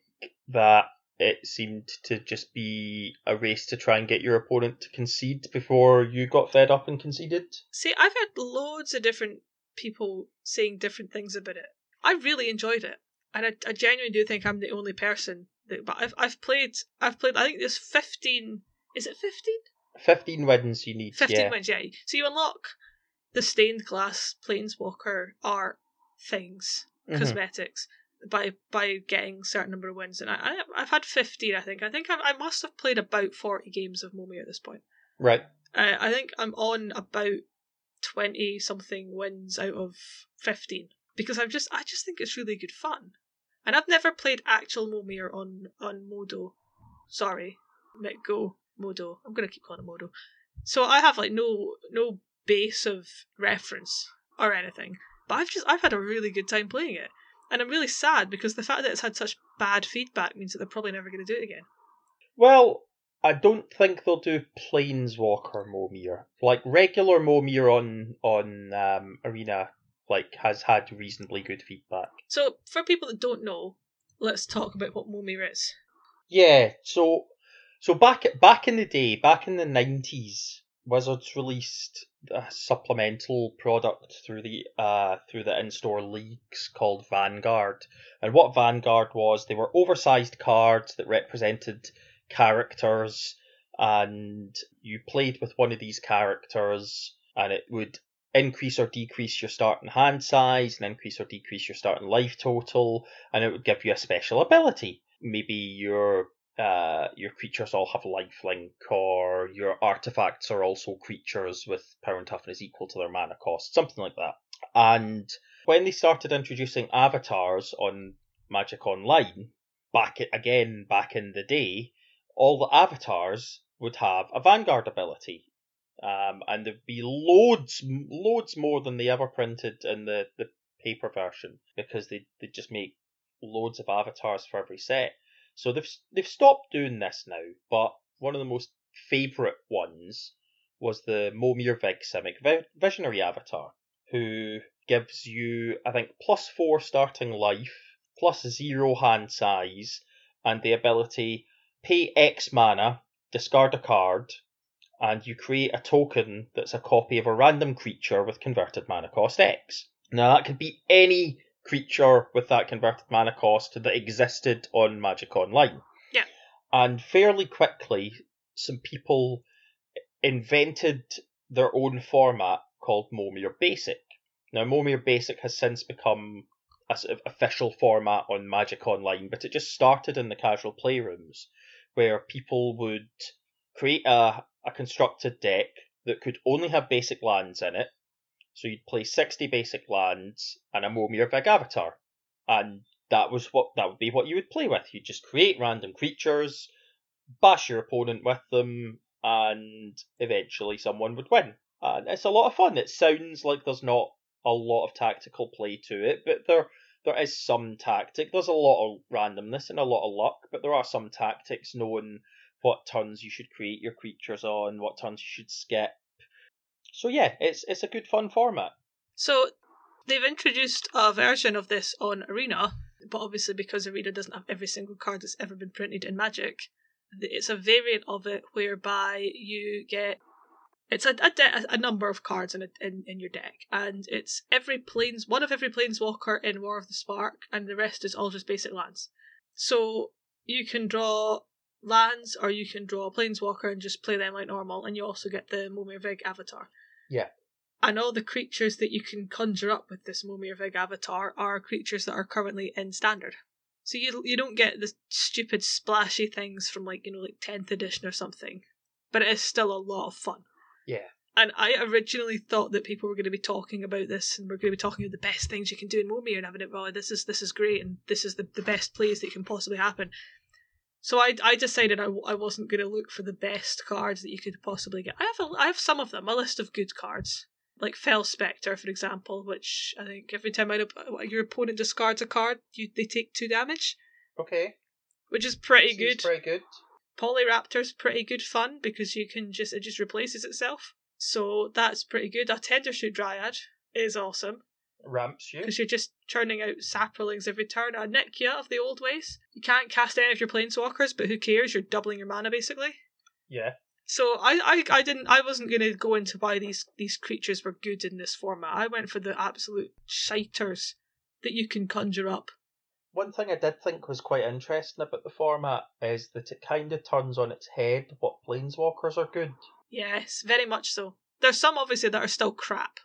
that it seemed to just be a race to try and get your opponent to concede before you got fed up and conceded. See, I've had loads of different people saying different things about it. I really enjoyed it, and I, I genuinely do think I'm the only person that. But I've I've played I've played I think there's fifteen. Is it fifteen? 15 wins you need. 15 yeah. wins, yeah. So you unlock the stained glass planeswalker art things, Mhm. cosmetics, by by getting certain number of wins. And I, I I've had 15, I think. I think I've, I must have played about 40 games of Momir at this point. Right. I, I think I'm on about 20 something wins out of 15 because I've just I just think it's really good fun. And I've never played actual Momir on on Modo. Sorry, Mick Go Modo. I'm gonna keep calling it Modo. So I have like no no base of reference or anything. But I've just I've had a really good time playing it. And I'm really sad because the fact that it's had such bad feedback means that they're probably never going to do it again. Well, I don't think they'll do Planeswalker Momir. Like regular Momir on on um, Arena, like has had reasonably good feedback. So for people that don't know, let's talk about what Momir is. Yeah, so so back back in the day, back in the nineties, Wizards released a supplemental product through the uh through the in-store leagues called Vanguard. And what Vanguard was, they were oversized cards that represented characters and you played with one of these characters and it would increase or decrease your starting hand size and increase or decrease your starting life total and it would give you a special ability. Maybe your uh, your creatures all have lifelink, or your artifacts are also creatures with power and toughness equal to their mana cost, something like that. And when they started introducing avatars on Magic Online, back again back in the day, all the avatars would have a Vanguard ability. Um, and there'd be loads, loads more than they ever printed in the, the paper version because they they just make loads of avatars for every set. So they've they've stopped doing this now, but one of the most favourite ones was the Momir Vig Visionary Avatar, who gives you I think plus four starting life, plus zero hand size, and the ability pay X mana, discard a card, and you create a token that's a copy of a random creature with converted mana cost X. Now that could be any creature with that converted mana cost that existed on Magic Online. Yeah. And fairly quickly, some people invented their own format called Momir Basic. Now, Momir Basic has since become a sort of official format on Magic Online, but it just started in the casual playrooms where people would create a, a constructed deck that could only have basic lands in it. So you'd play 60 basic lands and a Momir Vig Avatar. And that was what that would be what you would play with. You'd just create random creatures, bash your opponent with them, and eventually someone would win. And it's a lot of fun. It sounds like there's not a lot of tactical play to it, but there there is some tactic. There's a lot of randomness and a lot of luck, but there are some tactics knowing what turns you should create your creatures on, what turns you should skip. So yeah, it's it's a good fun format. So they've introduced a version of this on Arena, but obviously because Arena doesn't have every single card that's ever been printed in Magic, it's a variant of it whereby you get it's a a, de- a number of cards in, a, in in your deck, and it's every planes one of every planeswalker in War of the Spark, and the rest is all just basic lands. So you can draw lands, or you can draw a planeswalker and just play them like normal, and you also get the Momir Vig avatar. Yeah. And all the creatures that you can conjure up with this Momir Vig avatar are creatures that are currently in standard. So you you don't get the stupid splashy things from like you know like tenth edition or something, but it is still a lot of fun. Yeah. And I originally thought that people were going to be talking about this and we're going to be talking about the best things you can do in Momir and having it. Well, this is this is great and this is the, the best plays that can possibly happen. So I, I decided I, I wasn't going to look for the best cards that you could possibly get. I have a, I have some of them, a list of good cards, like Fell Spectre, for example, which I think every time I, your opponent discards a card, you they take two damage, Okay. which is pretty Seems good. Very good. Polyraptor's pretty good fun because you can just it just replaces itself. So that's pretty good. A Tendershoot Dryad is awesome Ramps you. because you're just churning out saplings every turn. A Nikya of the old ways. You can't cast any of your planeswalkers, but who cares? You're doubling your mana basically. Yeah. So I, I, I didn't I wasn't gonna go into why these these creatures were good in this format. I went for the absolute shiters that you can conjure up. One thing I did think was quite interesting about the format is that it kind of turns on its head what planeswalkers are good. Yes, very much so. There's some obviously that are still crap.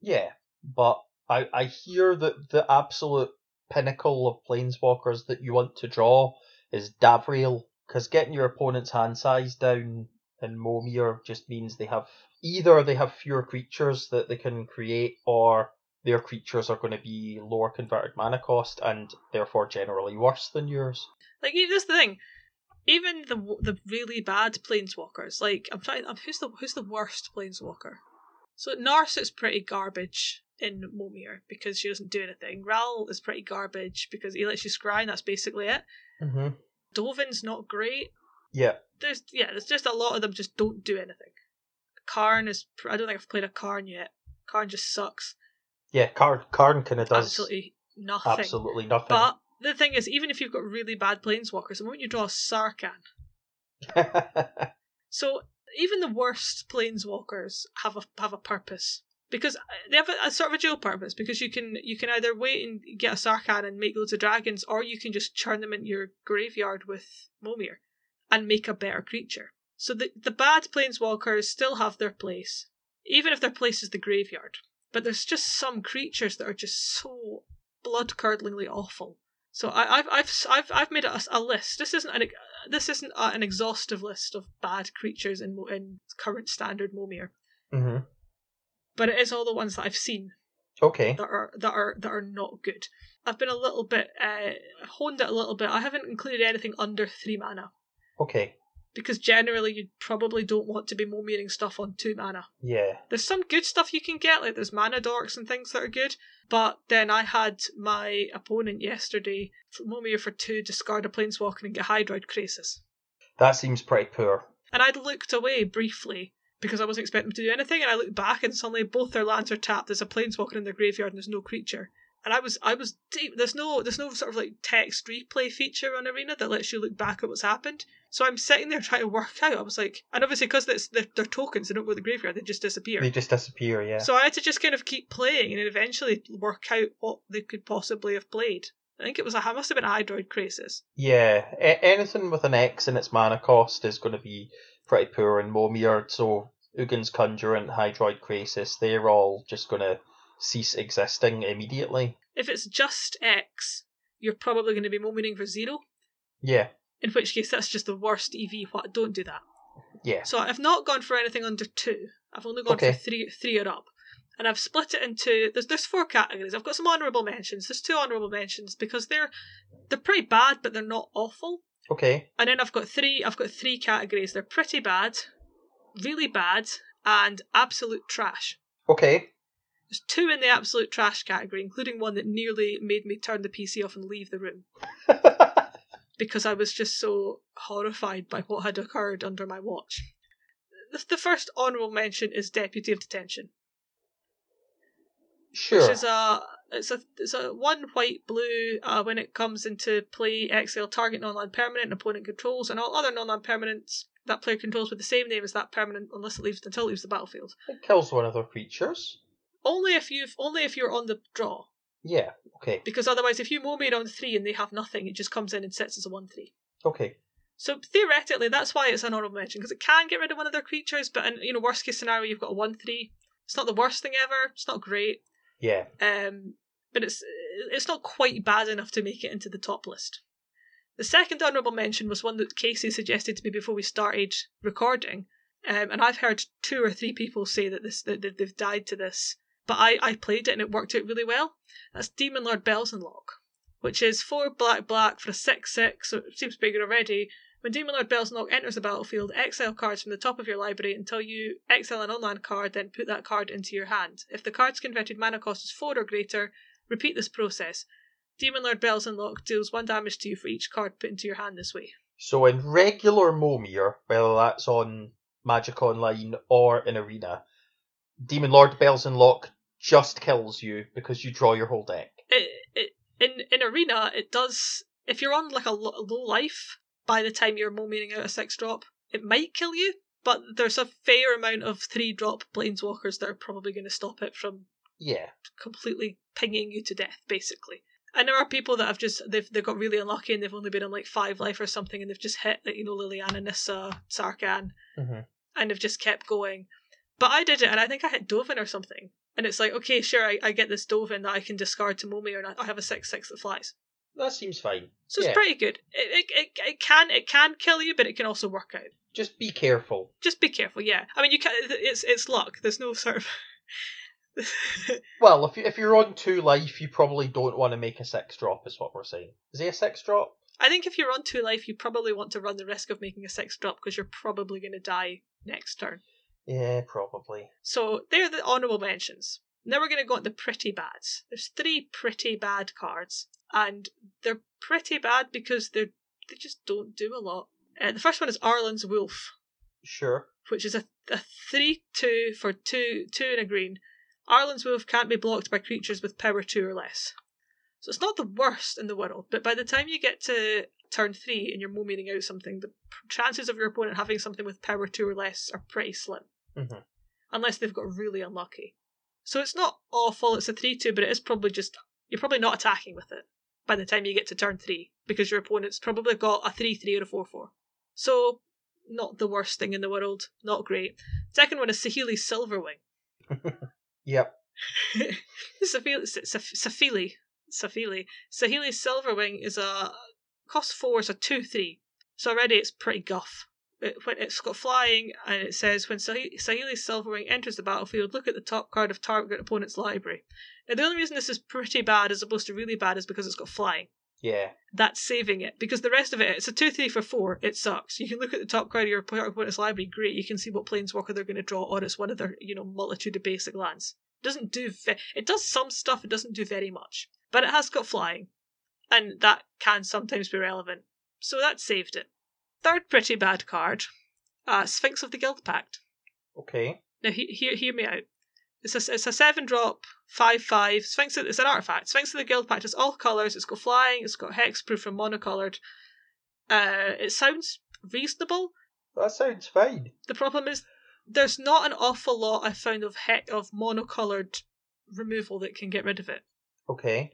Yeah, but I I hear that the absolute pinnacle of planeswalkers that you want to draw is Davriel, because getting your opponent's hand size down in Momir just means they have either they have fewer creatures that they can create, or their creatures are going to be lower converted mana cost and therefore generally worse than yours. Like this is the thing. Even the the really bad planeswalkers, like I'm trying. Um, who's the who's the worst planeswalker? So Narset's pretty garbage in Momir because she doesn't do anything. Ral is pretty garbage because he lets you scry, and that's basically it. Mm-hmm. Dovin's not great. Yeah. There's yeah, there's just a lot of them just don't do anything. Karn is I don't think I've played a Karn yet. Karn just sucks. Yeah, Karn Karn kind of does Absolutely nothing. absolutely nothing. But the thing is, even if you've got really bad planeswalkers, the moment you draw a Sarkhan, [laughs] So even the worst planeswalkers have a have a purpose because uh, they have a, a sort of a dual purpose because you can you can either wait and get a Sarkhan and make loads of dragons, or you can just churn them into your graveyard with Momir and make a better creature. So the the bad planeswalkers still have their place, even if their place is the graveyard. But there's just some creatures that are just so blood curdlingly awful. So I, I've I've I've I've made a, a list. This isn't an this isn't a, an exhaustive list of bad creatures in in current standard Momir, hmm but it is all the ones that I've seen Okay. that are that are that are not good. I've been a little bit uh, honed it a little bit. I haven't included anything under three mana Okay. because generally you probably don't want to be Momiring stuff on two mana. Yeah. There's some good stuff you can get, like there's mana dorks and things that are good. But then I had my opponent yesterday Momir for two, discard a planeswalker and get Hydroid Krasis. That seems pretty poor. And I'd looked away briefly because I wasn't expecting them to do anything, and I look back and suddenly both their lands are tapped. There's a planeswalker in their graveyard and there's no creature. And I was I was deep there's no there's no sort of like text replay feature on Arena that lets you look back at what's happened. So I'm sitting there [laughs] trying to work out. I was like and obviously because they're, they're tokens, they don't go to the graveyard, they just disappear. They just disappear, yeah. So I had to just kind of keep playing and then eventually work out what they could possibly have played. I think it was a it must have been a Hydroid Krasis. Yeah, a- anything with an X in its mana cost is going to be pretty poor in Momir. So Ugin's Conjurant, Hydroid Krasis, they're all just going to cease existing immediately. If it's just X, you're probably going to be momining for zero. Yeah, In which case, that's just the worst EV. What? Don't do that. yeah. So I've not gone for anything under two. I've only gone Okay. for three, three or up, and I've split it into there's there's four categories. I've got some honourable mentions. There's two honourable mentions because they're they're pretty bad, but they're not awful. Okay, And then I've got three. I've got three categories. They're pretty bad, really bad, and absolute trash. okay. There's two in the absolute trash category, including one that nearly made me turn the PC off and leave the room [laughs] because I was just so horrified by what had occurred under my watch. The, first honourable mention is Deputy of Detention, sure. which is a it's a it's a one white blue. Uh, when it comes into play, exile target non-land permanent opponent controls, and all other non-land permanents that player controls with the same name as that permanent, unless it leaves until it leaves the battlefield. It kills one of their creatures. Only if you've only if you're on the draw, Yeah, okay, because otherwise, if you mow me on three and they have nothing, it just comes in and sets as a one three. okay. So theoretically, that's why it's an honorable mention because it can get rid of one of their creatures. But in you know worst case scenario, you've got a one three. It's not the worst thing ever. It's not great. Yeah. Um, but it's it's not quite bad enough to make it into the top list. The second honourable mention was one that Casey suggested to me before we started recording, um, and I've heard two or three people say that this that they've died to this, but I, I played it and it worked out really well. That's Demon Lord Belzenlok, which is four black black for a six six, so it seems bigger already. When Demon Lord Belzenlok enters the battlefield, exile cards from the top of your library until you exile an nonland card, then put that card into your hand. If the card's converted mana cost is four or greater, repeat this process. Demon Lord Belzenlok deals one damage to you for each card put into your hand this way. So in regular Momir, whether that's on Magic Online or in Arena, Demon Lord Belzenlok just kills you because you draw your whole deck. It, it, in in arena, it does. If you're on like a low life, by the time you're meaning out a six drop, it might kill you. But there's a fair amount of three drop planeswalkers that are probably going to stop it from Yeah. completely pinging you to death, basically. And there are people that have just they've they got really unlucky and they've only been on like five life or something and they've just hit like you know Liliana, Nissa, Sarkhan, hmm and have just kept going. But I did it and I think I hit Dovin or something. And it's like, okay, sure, I, I get this Dovin that I can discard to Momir and I, I have a six six that flies. That seems fine. So it's Yeah. pretty good. It, it, it, it can it can kill you, but it can also work out. Just be careful. Just be careful. Yeah, I mean you can. It's it's luck. There's no sort of. [laughs] Well, if you, if you're on two life, you probably don't want to make a six drop. Is what we're saying. Is he a six drop? I think if you're on two life, you probably want to run the risk of making a six drop because you're probably going to die next turn. Yeah, probably. So they're the honourable mentions. Now we're going to go on the pretty bads. There's three pretty bad cards, and they're pretty bad because they're they just don't do a lot. Uh, the first one is Arlinn's Wolf. Sure. which is a, a 3 2 for 2 2 and a green. Arlinn's Wolf can't be blocked by creatures with power 2 or less. So it's not the worst in the world, but by the time you get to turn 3 and you're mooming out something, the chances of your opponent having something with power 2 or less are pretty slim. Mhm. Unless they've got really unlucky. So it's not awful, it's a 3 2, but it is probably just. You're probably not attacking with it by the time you get to turn 3, because your opponent's probably got a 3 3 or a 4 4. So not the worst thing in the world. Not great. Second one is Saheeli Silverwing. [laughs] Yep. [laughs] Saheeli, Saheeli. Saheeli Silverwing is a cost four, is a two three. So already it's pretty guff. It, when it's got flying, and it says when Sahi- Saheeli Silverwing enters the battlefield, look at the top card of target opponent's library. Now the only reason this is pretty bad as opposed to really bad is because it's got flying. Yeah. That's saving it because the rest of it, it's a two three for four. It sucks. You can look at the top card of your opponent's library. Great, you can see what planeswalker they're going to draw, or it's one of their you know multitude of basic lands. It doesn't do ve- it does some stuff. It doesn't do very much, but it has got flying, and that can sometimes be relevant. So that saved it. Third pretty bad card, uh, Sphinx of the Guild Pact. Okay. Now he, hear hear me out. It's a it's a seven drop five five Sphinx. It's an artifact. Sphinx of the Guild Pact is all colors. It's got flying. It's got hexproof and monocolored. Uh, it sounds reasonable. That sounds fine. The problem is there's not an awful lot I found of heck of monocolored removal that can get rid of it. Okay.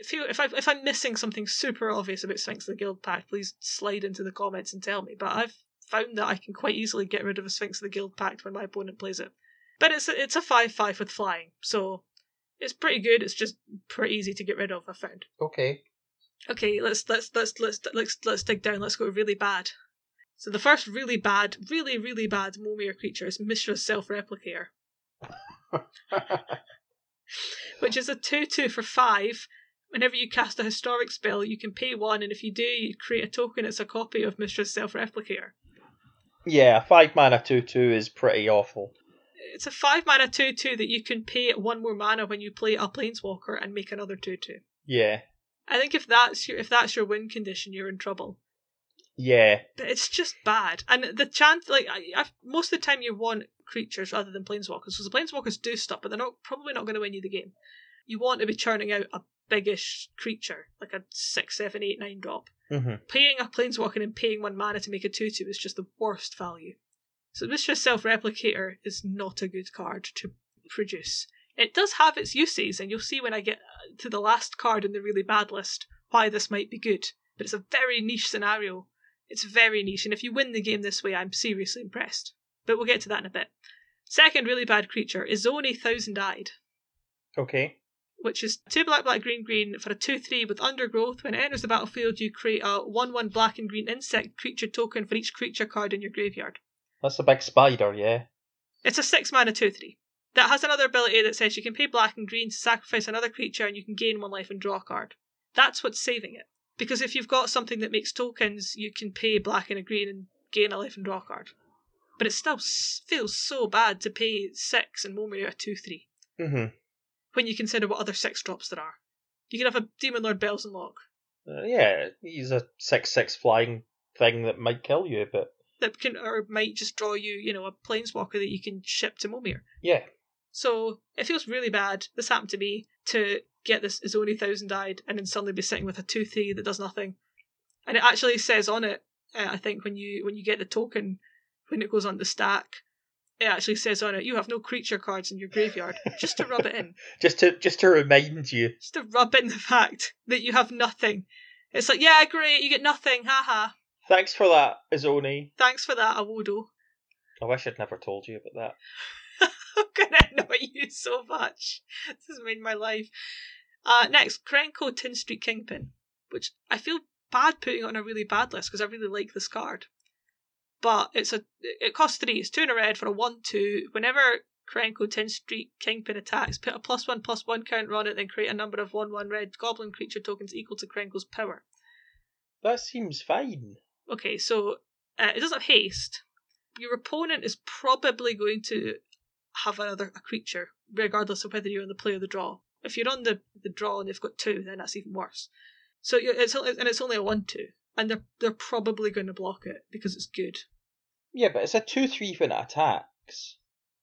If you if I if I'm missing something super obvious about Sphinx of the Guild Pact, please slide into the comments and tell me. But I've found that I can quite easily get rid of a Sphinx of the Guild Pact when my opponent plays it. But it's a, it's a five five with flying, so it's pretty good. It's just pretty easy to get rid of. I found. Okay. Okay, let's let's let's let's let's let's dig down. Let's go really bad. So the first really bad, really really bad Momir creature is Mishra's Self Replicator, [laughs] which is a two two for five. Whenever you cast a historic spell, you can pay one, and if you do, you create a token. It's a copy of Mishra's Self Replicator. yeah, five mana two two is pretty awful. It's a five mana two two that you can pay one more mana when you play a planeswalker and make another two two. Yeah. I think if that's your if that's your win condition, you're in trouble. Yeah. But it's just bad, and the chance like I, I, most of the time you want creatures rather than planeswalkers because the planeswalkers do stuff, but they're not probably not going to win you the game. You want to be churning out a biggish creature like a six, seven, eight, nine drop. hmm Paying a planeswalker and paying one mana to make a two two is just the worst value. So Mishra's Self Replicator is not a good card to produce. It does have its uses, and you'll see when I get uh, to the last card in the really bad list why this might be good. But it's a very niche scenario. It's very niche, and if you win the game this way, I'm seriously impressed. But we'll get to that in a bit. Second really bad creature is Oni Thousand Eyed, Okay. Which is two black, black, green, green for a 2 3 with undergrowth. When it enters the battlefield, you create a 1 1 black and green insect creature token for each creature card in your graveyard. That's a big spider, yeah. It's a 6 mana 2 3. That has another ability that says you can pay black and green to sacrifice another creature and you can gain one life and draw a card. That's what's saving it. Because if you've got something that makes tokens, you can pay black and a green and gain a life and draw a card. But it still feels so bad to pay 6 and Momir a 2 3 Mm-hmm. When you consider what other 6 drops there are. You can have a Demon Lord Belzenlok Uh, yeah, he's a 6 6 flying thing that might kill you, but that can or might just draw you, you know, a planeswalker that you can ship to Momir. yeah. So it feels really bad. This happened to me to get this Izoni thousand eyed and then suddenly be sitting with a two three that does nothing. And it actually says on it, uh, I think when you when you get the token, when it goes on the stack, it actually says on it you have no creature cards in your graveyard, just to rub it in, [laughs] Just to just to remind you. just to rub in the fact that you have nothing. It's like yeah, great, you get nothing, haha. Thanks for that, Izoni. Thanks for that, Awodo. I wish I'd never told you about that. I'm gonna annoy you so much. This has made my life. Uh, next, Krenko Tin Street Kingpin, which I feel bad putting on a really bad list because I really like this card. But it's a it costs three. It's two in a red for a one two. Whenever Krenko Tin Street Kingpin attacks, put a plus one plus one counter on it, then create a number of one one red goblin creature tokens equal to Krenko's power. That seems fine. Okay, so uh, it doesn't have haste. Your opponent is probably going to have another a creature, regardless of whether you're on the play or the draw. If you're on the, the draw and they've got two, then that's even worse. So it's and it's only a one two, and they're they're probably going to block it because it's good. Yeah, but it's a 2 3 when it attacks.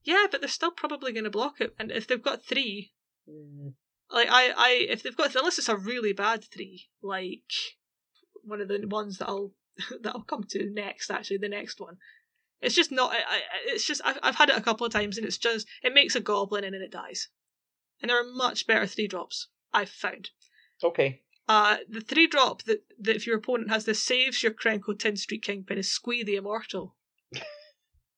Yeah, but they're still probably going to block it. And if they've got three, Mm, like I, I, if they've got unless it's a really bad three, like one of the ones that I'll [laughs] that I'll come to next. Actually, the next one, it's just not. I, I, it's just I've I've had it a couple of times, and it's just it makes a goblin and then it dies. And there are much better three drops I've found. Okay. Uh, the three drop that, that if your opponent has this saves your Krenko Tin Street Kingpin is Squee the Immortal.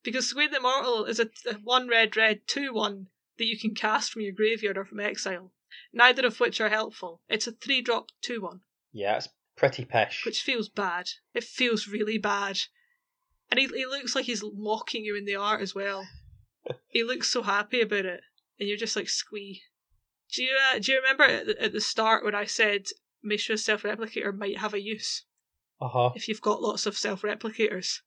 Because Squee the Immortal is a, a one red red two one that you can cast from your graveyard or from exile. Neither of which are helpful. It's a three drop two one, Yeah, it's pretty pesh. which feels bad. It feels really bad. And he, he looks like he's mocking you in the art as well. [laughs] he looks so happy about it. And you're just like, Squee. Do you, uh, do you remember at the, at the start when I said Mishra's self replicator might have a use Uh huh. if you've got lots of self replicators?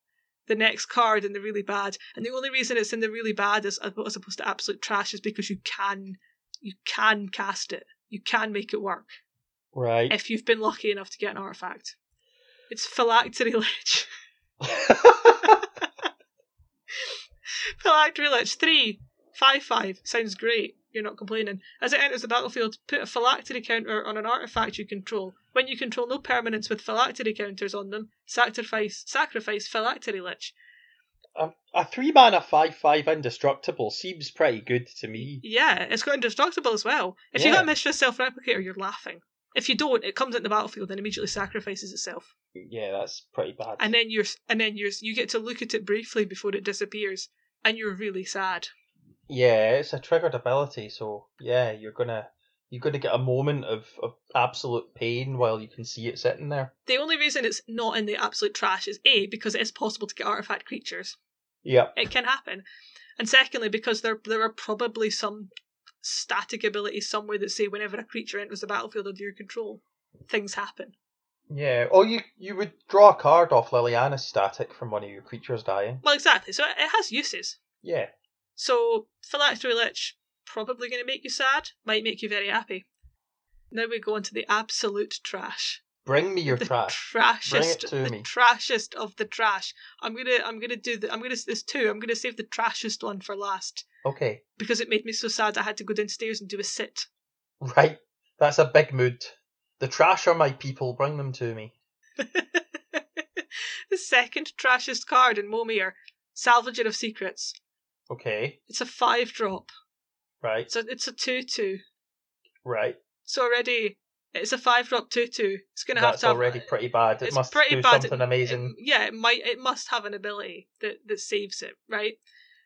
The next card in the really bad, and the only reason it's in the really bad is as opposed to absolute trash is because you can, you can cast it, you can make it work Right. if you've been lucky enough to get an artifact. It's Phylactery Lich. [laughs] Phylactery Lich 3, 5 5. Sounds great. You're not complaining. As it enters the battlefield, put a phylactery counter on an artifact you control. When you control no permanents with phylactery counters on them, sacrifice sacrifice phylactery lich. a, a three mana five five indestructible seems pretty good to me. Yeah, it's got indestructible as well. If you Yeah. got Mishra's Self Replicator, you're laughing. If you don't, it comes into the battlefield and immediately sacrifices itself. Yeah, that's pretty bad. And then you're and then you're you get to look at it briefly before it disappears, and you're really sad. Yeah, it's a triggered ability, so yeah, you're gonna you're gonna get a moment of, of absolute pain while you can see it sitting there. The only reason it's not in the absolute trash is A, because it is possible to get artifact creatures. Yeah. It can happen. And secondly, because there there are probably some static abilities somewhere that say whenever a creature enters the battlefield under your control, things happen. Yeah. Or you you would draw a card off Liliana's static from one of your creatures dying. Well, exactly. So it it has uses. Yeah. So Phylactery Lich, probably going to make you sad, might make you very happy. Now we go into the absolute trash. Bring me your the trash. trashest, to the me. trashest of the trash. I'm gonna, I'm gonna do the, I'm gonna this two. I'm gonna save the trashest one for last Okay. because it made me so sad. I had to go downstairs and do a sit. Right. That's a big mood. The trash are my people. Bring them to me. [laughs] the second trashest card in Momir, Salvager of Secrets. Okay. It's a five drop. Right. It's a, it's a two two. Right. So already it's a five drop two two. It's gonna have That's to have already pretty bad. It it's must pretty do bad. something It- amazing. yeah, it might. It must have an ability that that saves it, right?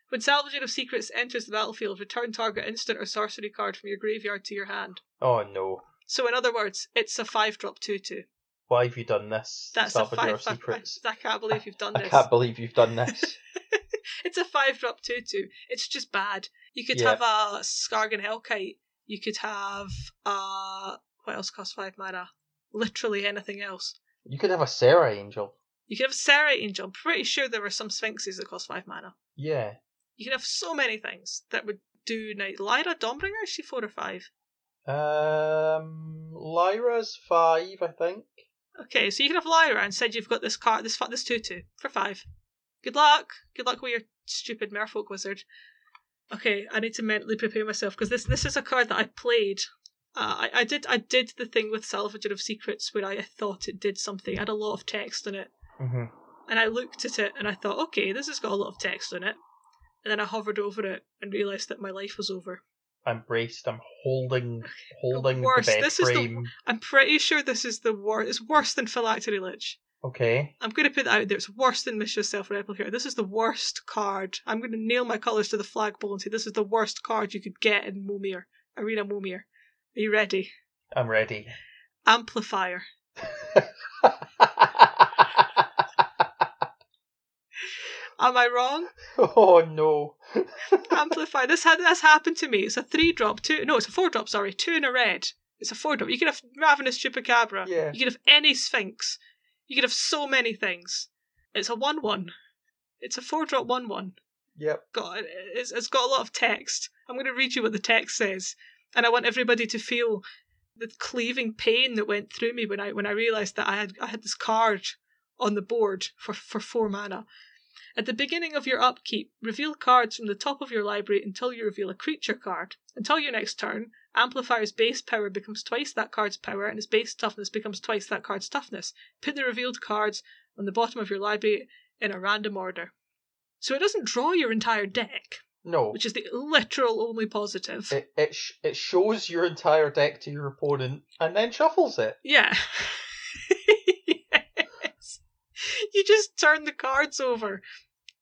When Salvager of Secrets enters the battlefield, return target instant or sorcery card from your graveyard to your hand. Oh no. So, in other words, it's a 5 drop 2 2. Why have you done this? That's Salvador a 5 of Secrets. I, I can't believe you've done [laughs] I this. can't believe you've done this. [laughs] it's a 5 drop 2 2. It's just bad. You could Yeah. have a Skarrgan Hellkite. You could have a What else costs 5 mana? Literally anything else. you could have a Serra Angel. You could have a Serra Angel. I'm pretty sure there were some Sphinxes that cost 5 mana. Yeah. You could have so many things that would do night. Lyra Dawnbringer, is she 4 or 5? Um, Lyra's five, I think. Okay, so you can have Lyra and said you've got this card, this this two two for five. Good luck. Good luck with your stupid Merfolk wizard. Okay, I need to mentally prepare myself because this this is a card that I played. Uh, I I did I did the thing with Salvager of Secrets where I thought it did something. I had a lot of text in it, Mm-hmm. and I looked at it and I thought, okay, this has got a lot of text in it. And then I hovered over it and realised that my life was over. I'm braced. I'm holding, holding worst. the bed This is the- frame. I'm pretty sure this is the worst. It's worse than Phylactery Lich. Okay. I'm going to put that out there. It's worse than Mishra's Self Replicator. This is the worst card. I'm going to nail my colours to the flagpole and say this is the worst card you could get in Momir. Arena Momir. Are you ready? I'm ready. Amplifier. [laughs] Am I wrong? oh no. [laughs] Amplifier. This had this happened to me. It's a three drop, two no, it's a four drop, sorry, two in a red. It's a four drop. You could have Ravenous Chupacabra. Yeah. You could have any Sphinx. You could have so many things. It's a one one. It's a four drop one one. Yep. got uh, it's, it's got a lot of text. I'm going to read you what the text says, and I want everybody to feel the cleaving pain that went through me when I when I realised that I had I had this card on the board for for four mana. At the beginning of your upkeep, reveal cards from the top of your library until you reveal a creature card. Until your next turn, Amplifier's base power becomes twice that card's power, and its base toughness becomes twice that card's toughness. Put the revealed cards on the bottom of your library in a random order. So it doesn't draw your entire deck, No. which is the literal only positive. It it sh- it shows your entire deck to your opponent and then shuffles it. Yeah. [laughs] yes. You just turn the cards over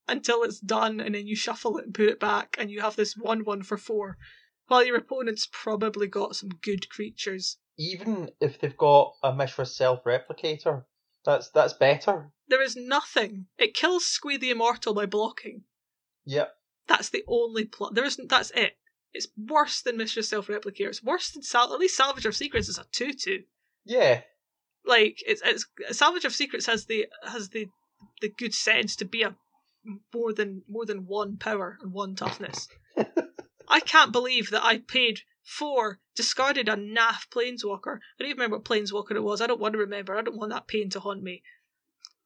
until it's done and then you shuffle it and put it back and you have this 1 1 for 4. While your opponent's probably got some good creatures. Even if they've got a Mishra self replicator, that's that's better. There is nothing. It kills Squee the Immortal by blocking. Yep. That's the only plot. There isn't. That's it. It's worse than Mishra's Self Replicator. It's worse than Sal. At least Salvager of Secrets is a two-two. Yeah. Like it's it's Salvager of Secrets has the has the the good sense to be a more than more than one power and one toughness. [laughs] I can't believe that I paid for, discarded a naff planeswalker. I don't even remember what planeswalker it was. I don't want to remember. I don't want that pain to haunt me.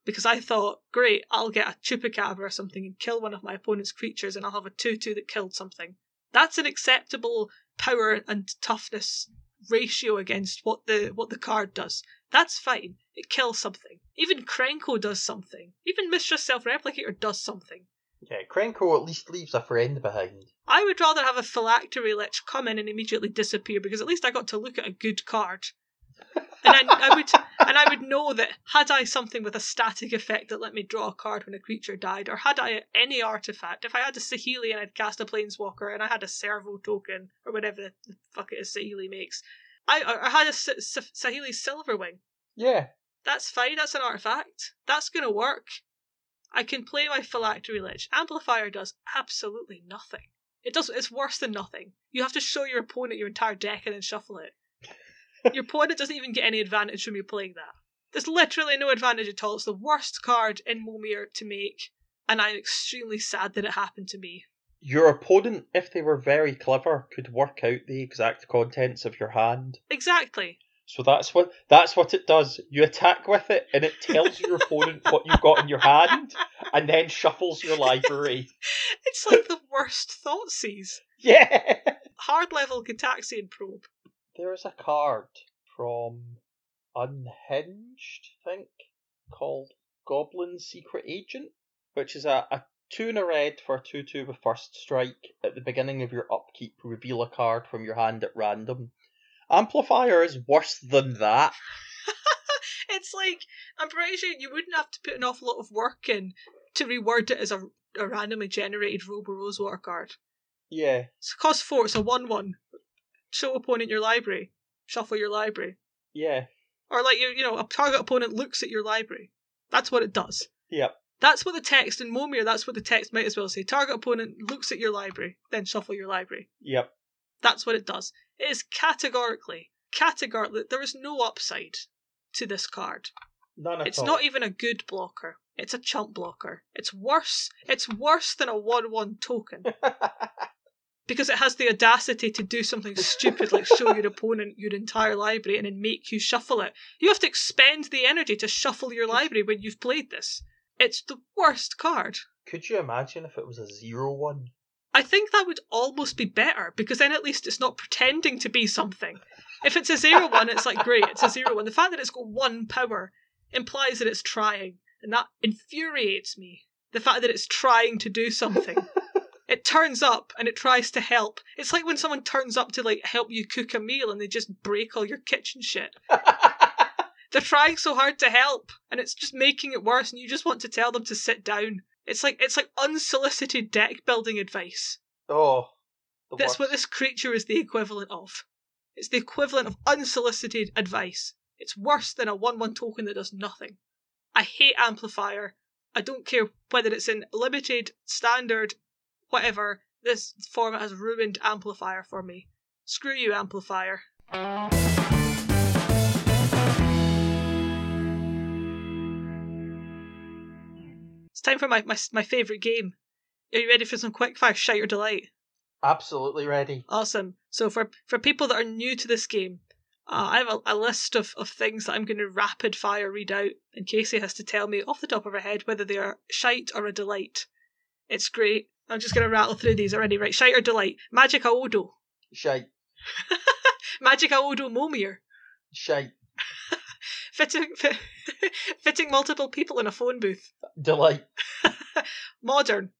Because I thought, great, I'll get a chupacabra or something and kill one of my opponent's creatures and I'll have a 2 2 that killed something. That's an acceptable power and toughness ratio against what the what the card does. That's fine. It kills something. Even Krenko does something. Even Mishra's Self Replicator does something. Yeah. Krenko at least leaves a friend behind. I would rather have a phylactery lich come in and immediately disappear because at least I got to look at a good card. And I, I would and I would know that had I something with a static effect that let me draw a card when a creature died, or had I any artifact, if I had a Saheeli and I'd cast a planeswalker and I had a servo token or whatever the, fuck it is Saheeli makes, I I had a Sa- Sa- Saheeli Silverwing. Yeah. That's fine. That's an artifact. That's gonna work. I can play my phylactery lich. Amplifier does absolutely nothing. It does. It's worse than nothing. You have to show your opponent your entire deck and then shuffle it. [laughs] your opponent doesn't even get any advantage from you playing that. There's literally no advantage at all. It's the worst card in Momir to make, and I'm extremely sad that it happened to me. Your opponent, if they were very clever, could work out the exact contents of your hand. Exactly. So that's what that's what it does. You attack with it, and it tells your opponent what you've got in your hand, and then shuffles your library. [laughs] It's like the worst Thoughtseize. Yeah. Hard level Gitaxian Probe. There's a card from Unhinged, I think, called Goblin Secret Agent, which is a, a two and a red for a 2 2 with first strike. At the beginning of your upkeep, reveal a card from your hand at random. Amplifier is worse than that. [laughs] it's like I'm pretty sure you wouldn't have to put an awful lot of work in to reword it as a a randomly generated Robo Rosewater card. Yeah. It's cost four. It's a one-one. Show opponent your library. Shuffle your library. Yeah. Or like you, you know, a target opponent looks at your library. That's what it does. Yep. That's what the text in Momir. That's what the text might as well say. Target opponent looks at your library, then shuffle your library. Yep. That's what it does. It is categorically, categorically, there is no upside to this card. None at It's all. not even a good blocker. It's a chump blocker. It's worse. It's worse than a one-one token [laughs] because it has the audacity to do something stupid like show your [laughs] opponent your entire library and then make you shuffle it. You have to expend the energy to shuffle your library when you've played this. It's the worst card. Could you imagine if it was a zero one? I think that would almost be better because then at least it's not pretending to be something. If it's a zero one, it's like great, it's a zero one. The fact that it's got one power implies that it's trying, and that infuriates me. The fact that it's trying to do something. [laughs] it turns up and it tries to help. It's like when someone turns up to like help you cook a meal and they just break all your kitchen shit. [laughs] They're trying so hard to help and it's just making it worse and you just want to tell them to sit down. It's like it's like unsolicited deck building advice. oh. That's what this creature is the equivalent of. It's the equivalent of unsolicited advice. It's worse than a 1 1 token that does nothing. I hate Amplifier. I don't care whether it's in limited, standard, whatever. This format has ruined Amplifier for me. Screw you, Amplifier. It's time for my, my, my favourite game. Are you ready for some quickfire shite or delight? Absolutely ready. Awesome. So for for people that are new to this game, uh, I have a, a list of, of things that I'm going to rapid fire read out, and Casey has to tell me off the top of her head whether they are shite or a delight. It's great. I'm just going to rattle through these already. Right, shite or delight? Magic Aodo. Shite. [laughs] Magic Aodo Momir. Shite. Fitting, [laughs] fitting multiple people in a phone booth. Delight. [laughs] Modern.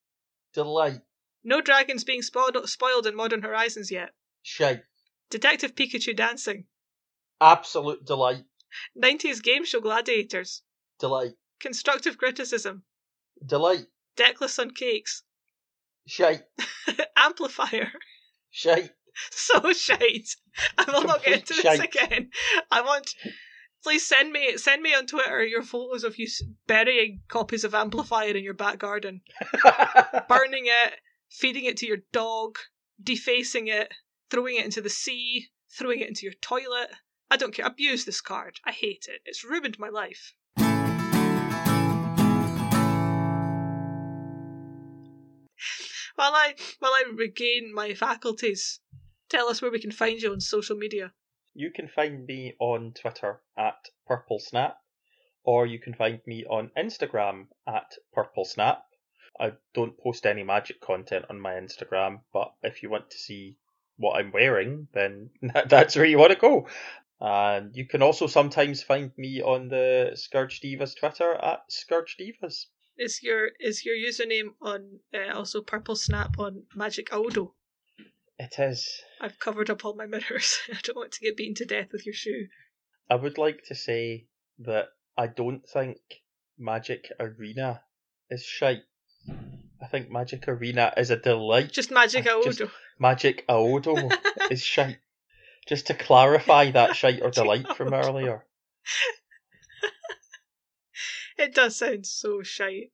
Delight. No dragons being spoiled, spoiled in Modern Horizons yet. Shite. Detective Pikachu dancing. Absolute delight. 90s game show gladiators. Delight. Constructive criticism. Delight. Deckless on cakes. Shite. [laughs] Amplifier. Shite. So shite. I will not get into this shite. again. I want. Please send me send me on Twitter your photos of you burying copies of Amplifier in your back garden, [laughs] burning it, feeding it to your dog, defacing it, throwing it into the sea, throwing it into your toilet. I don't care. Abuse this card. I hate it. It's ruined my life. While I while I regain my faculties, tell us where we can find you on social media. You can find me on Twitter at Purple Snap, or you can find me on Instagram at Purple Snap. I don't post any magic content on my Instagram, but if you want to see what I'm wearing, then [laughs] that's where you want to go. And you can also sometimes find me on the Scourge Divas Twitter at Scourge Divas. Is your is your username on uh, also Purple Snap on Magic Audo? It is. I've covered up all my mirrors. [laughs] I don't want to get beaten to death with your shoe. I would like to say that I don't think Magic Arena is shite. I think Magic Arena is a delight. Just Magic I Audo. just- Magic Aodo [laughs] is shite. Just to clarify that shite or delight from earlier. [laughs] It does sound so shite.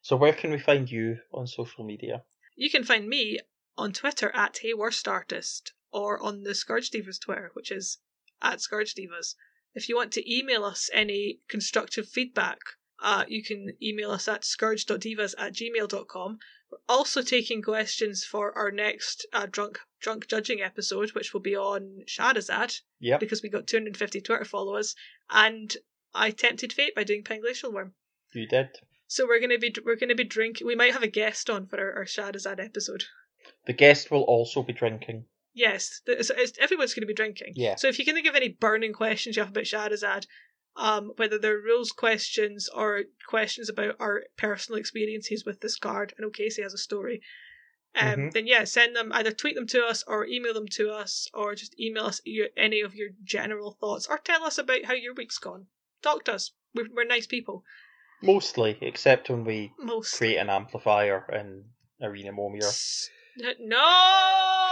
So where can we find you on social media? You can find me on Twitter at Hey Worst Artist or on the Scourge Divas Twitter, which is at Scourge Divas. If you want to email us any constructive feedback, uh, you can email us at scourge.divas at gmail.com. We're also taking questions for our next uh, drunk drunk judging episode, which will be on Shahrazad, Yep. because we got 250 Twitter followers, and I tempted fate by doing Panglacial Wurm. You did. So we're gonna be we're gonna be drinking. We might have a guest on for our, our Shahrazad episode. The guest will also be drinking. Yes, it's, it's, everyone's going to be drinking. Yeah. So if you can think of any burning questions you have about Shahrazad, um, whether they're rules questions or questions about our personal experiences with this card, I know Casey has a story. Um, Mhm. then yeah, send them either tweet them to us or email them to us or just email us your, any of your general thoughts or tell us about how your week's gone. Talk to us. We're, we're nice people. Mostly, except when we Most. create an amplifier in Arena Momir. No!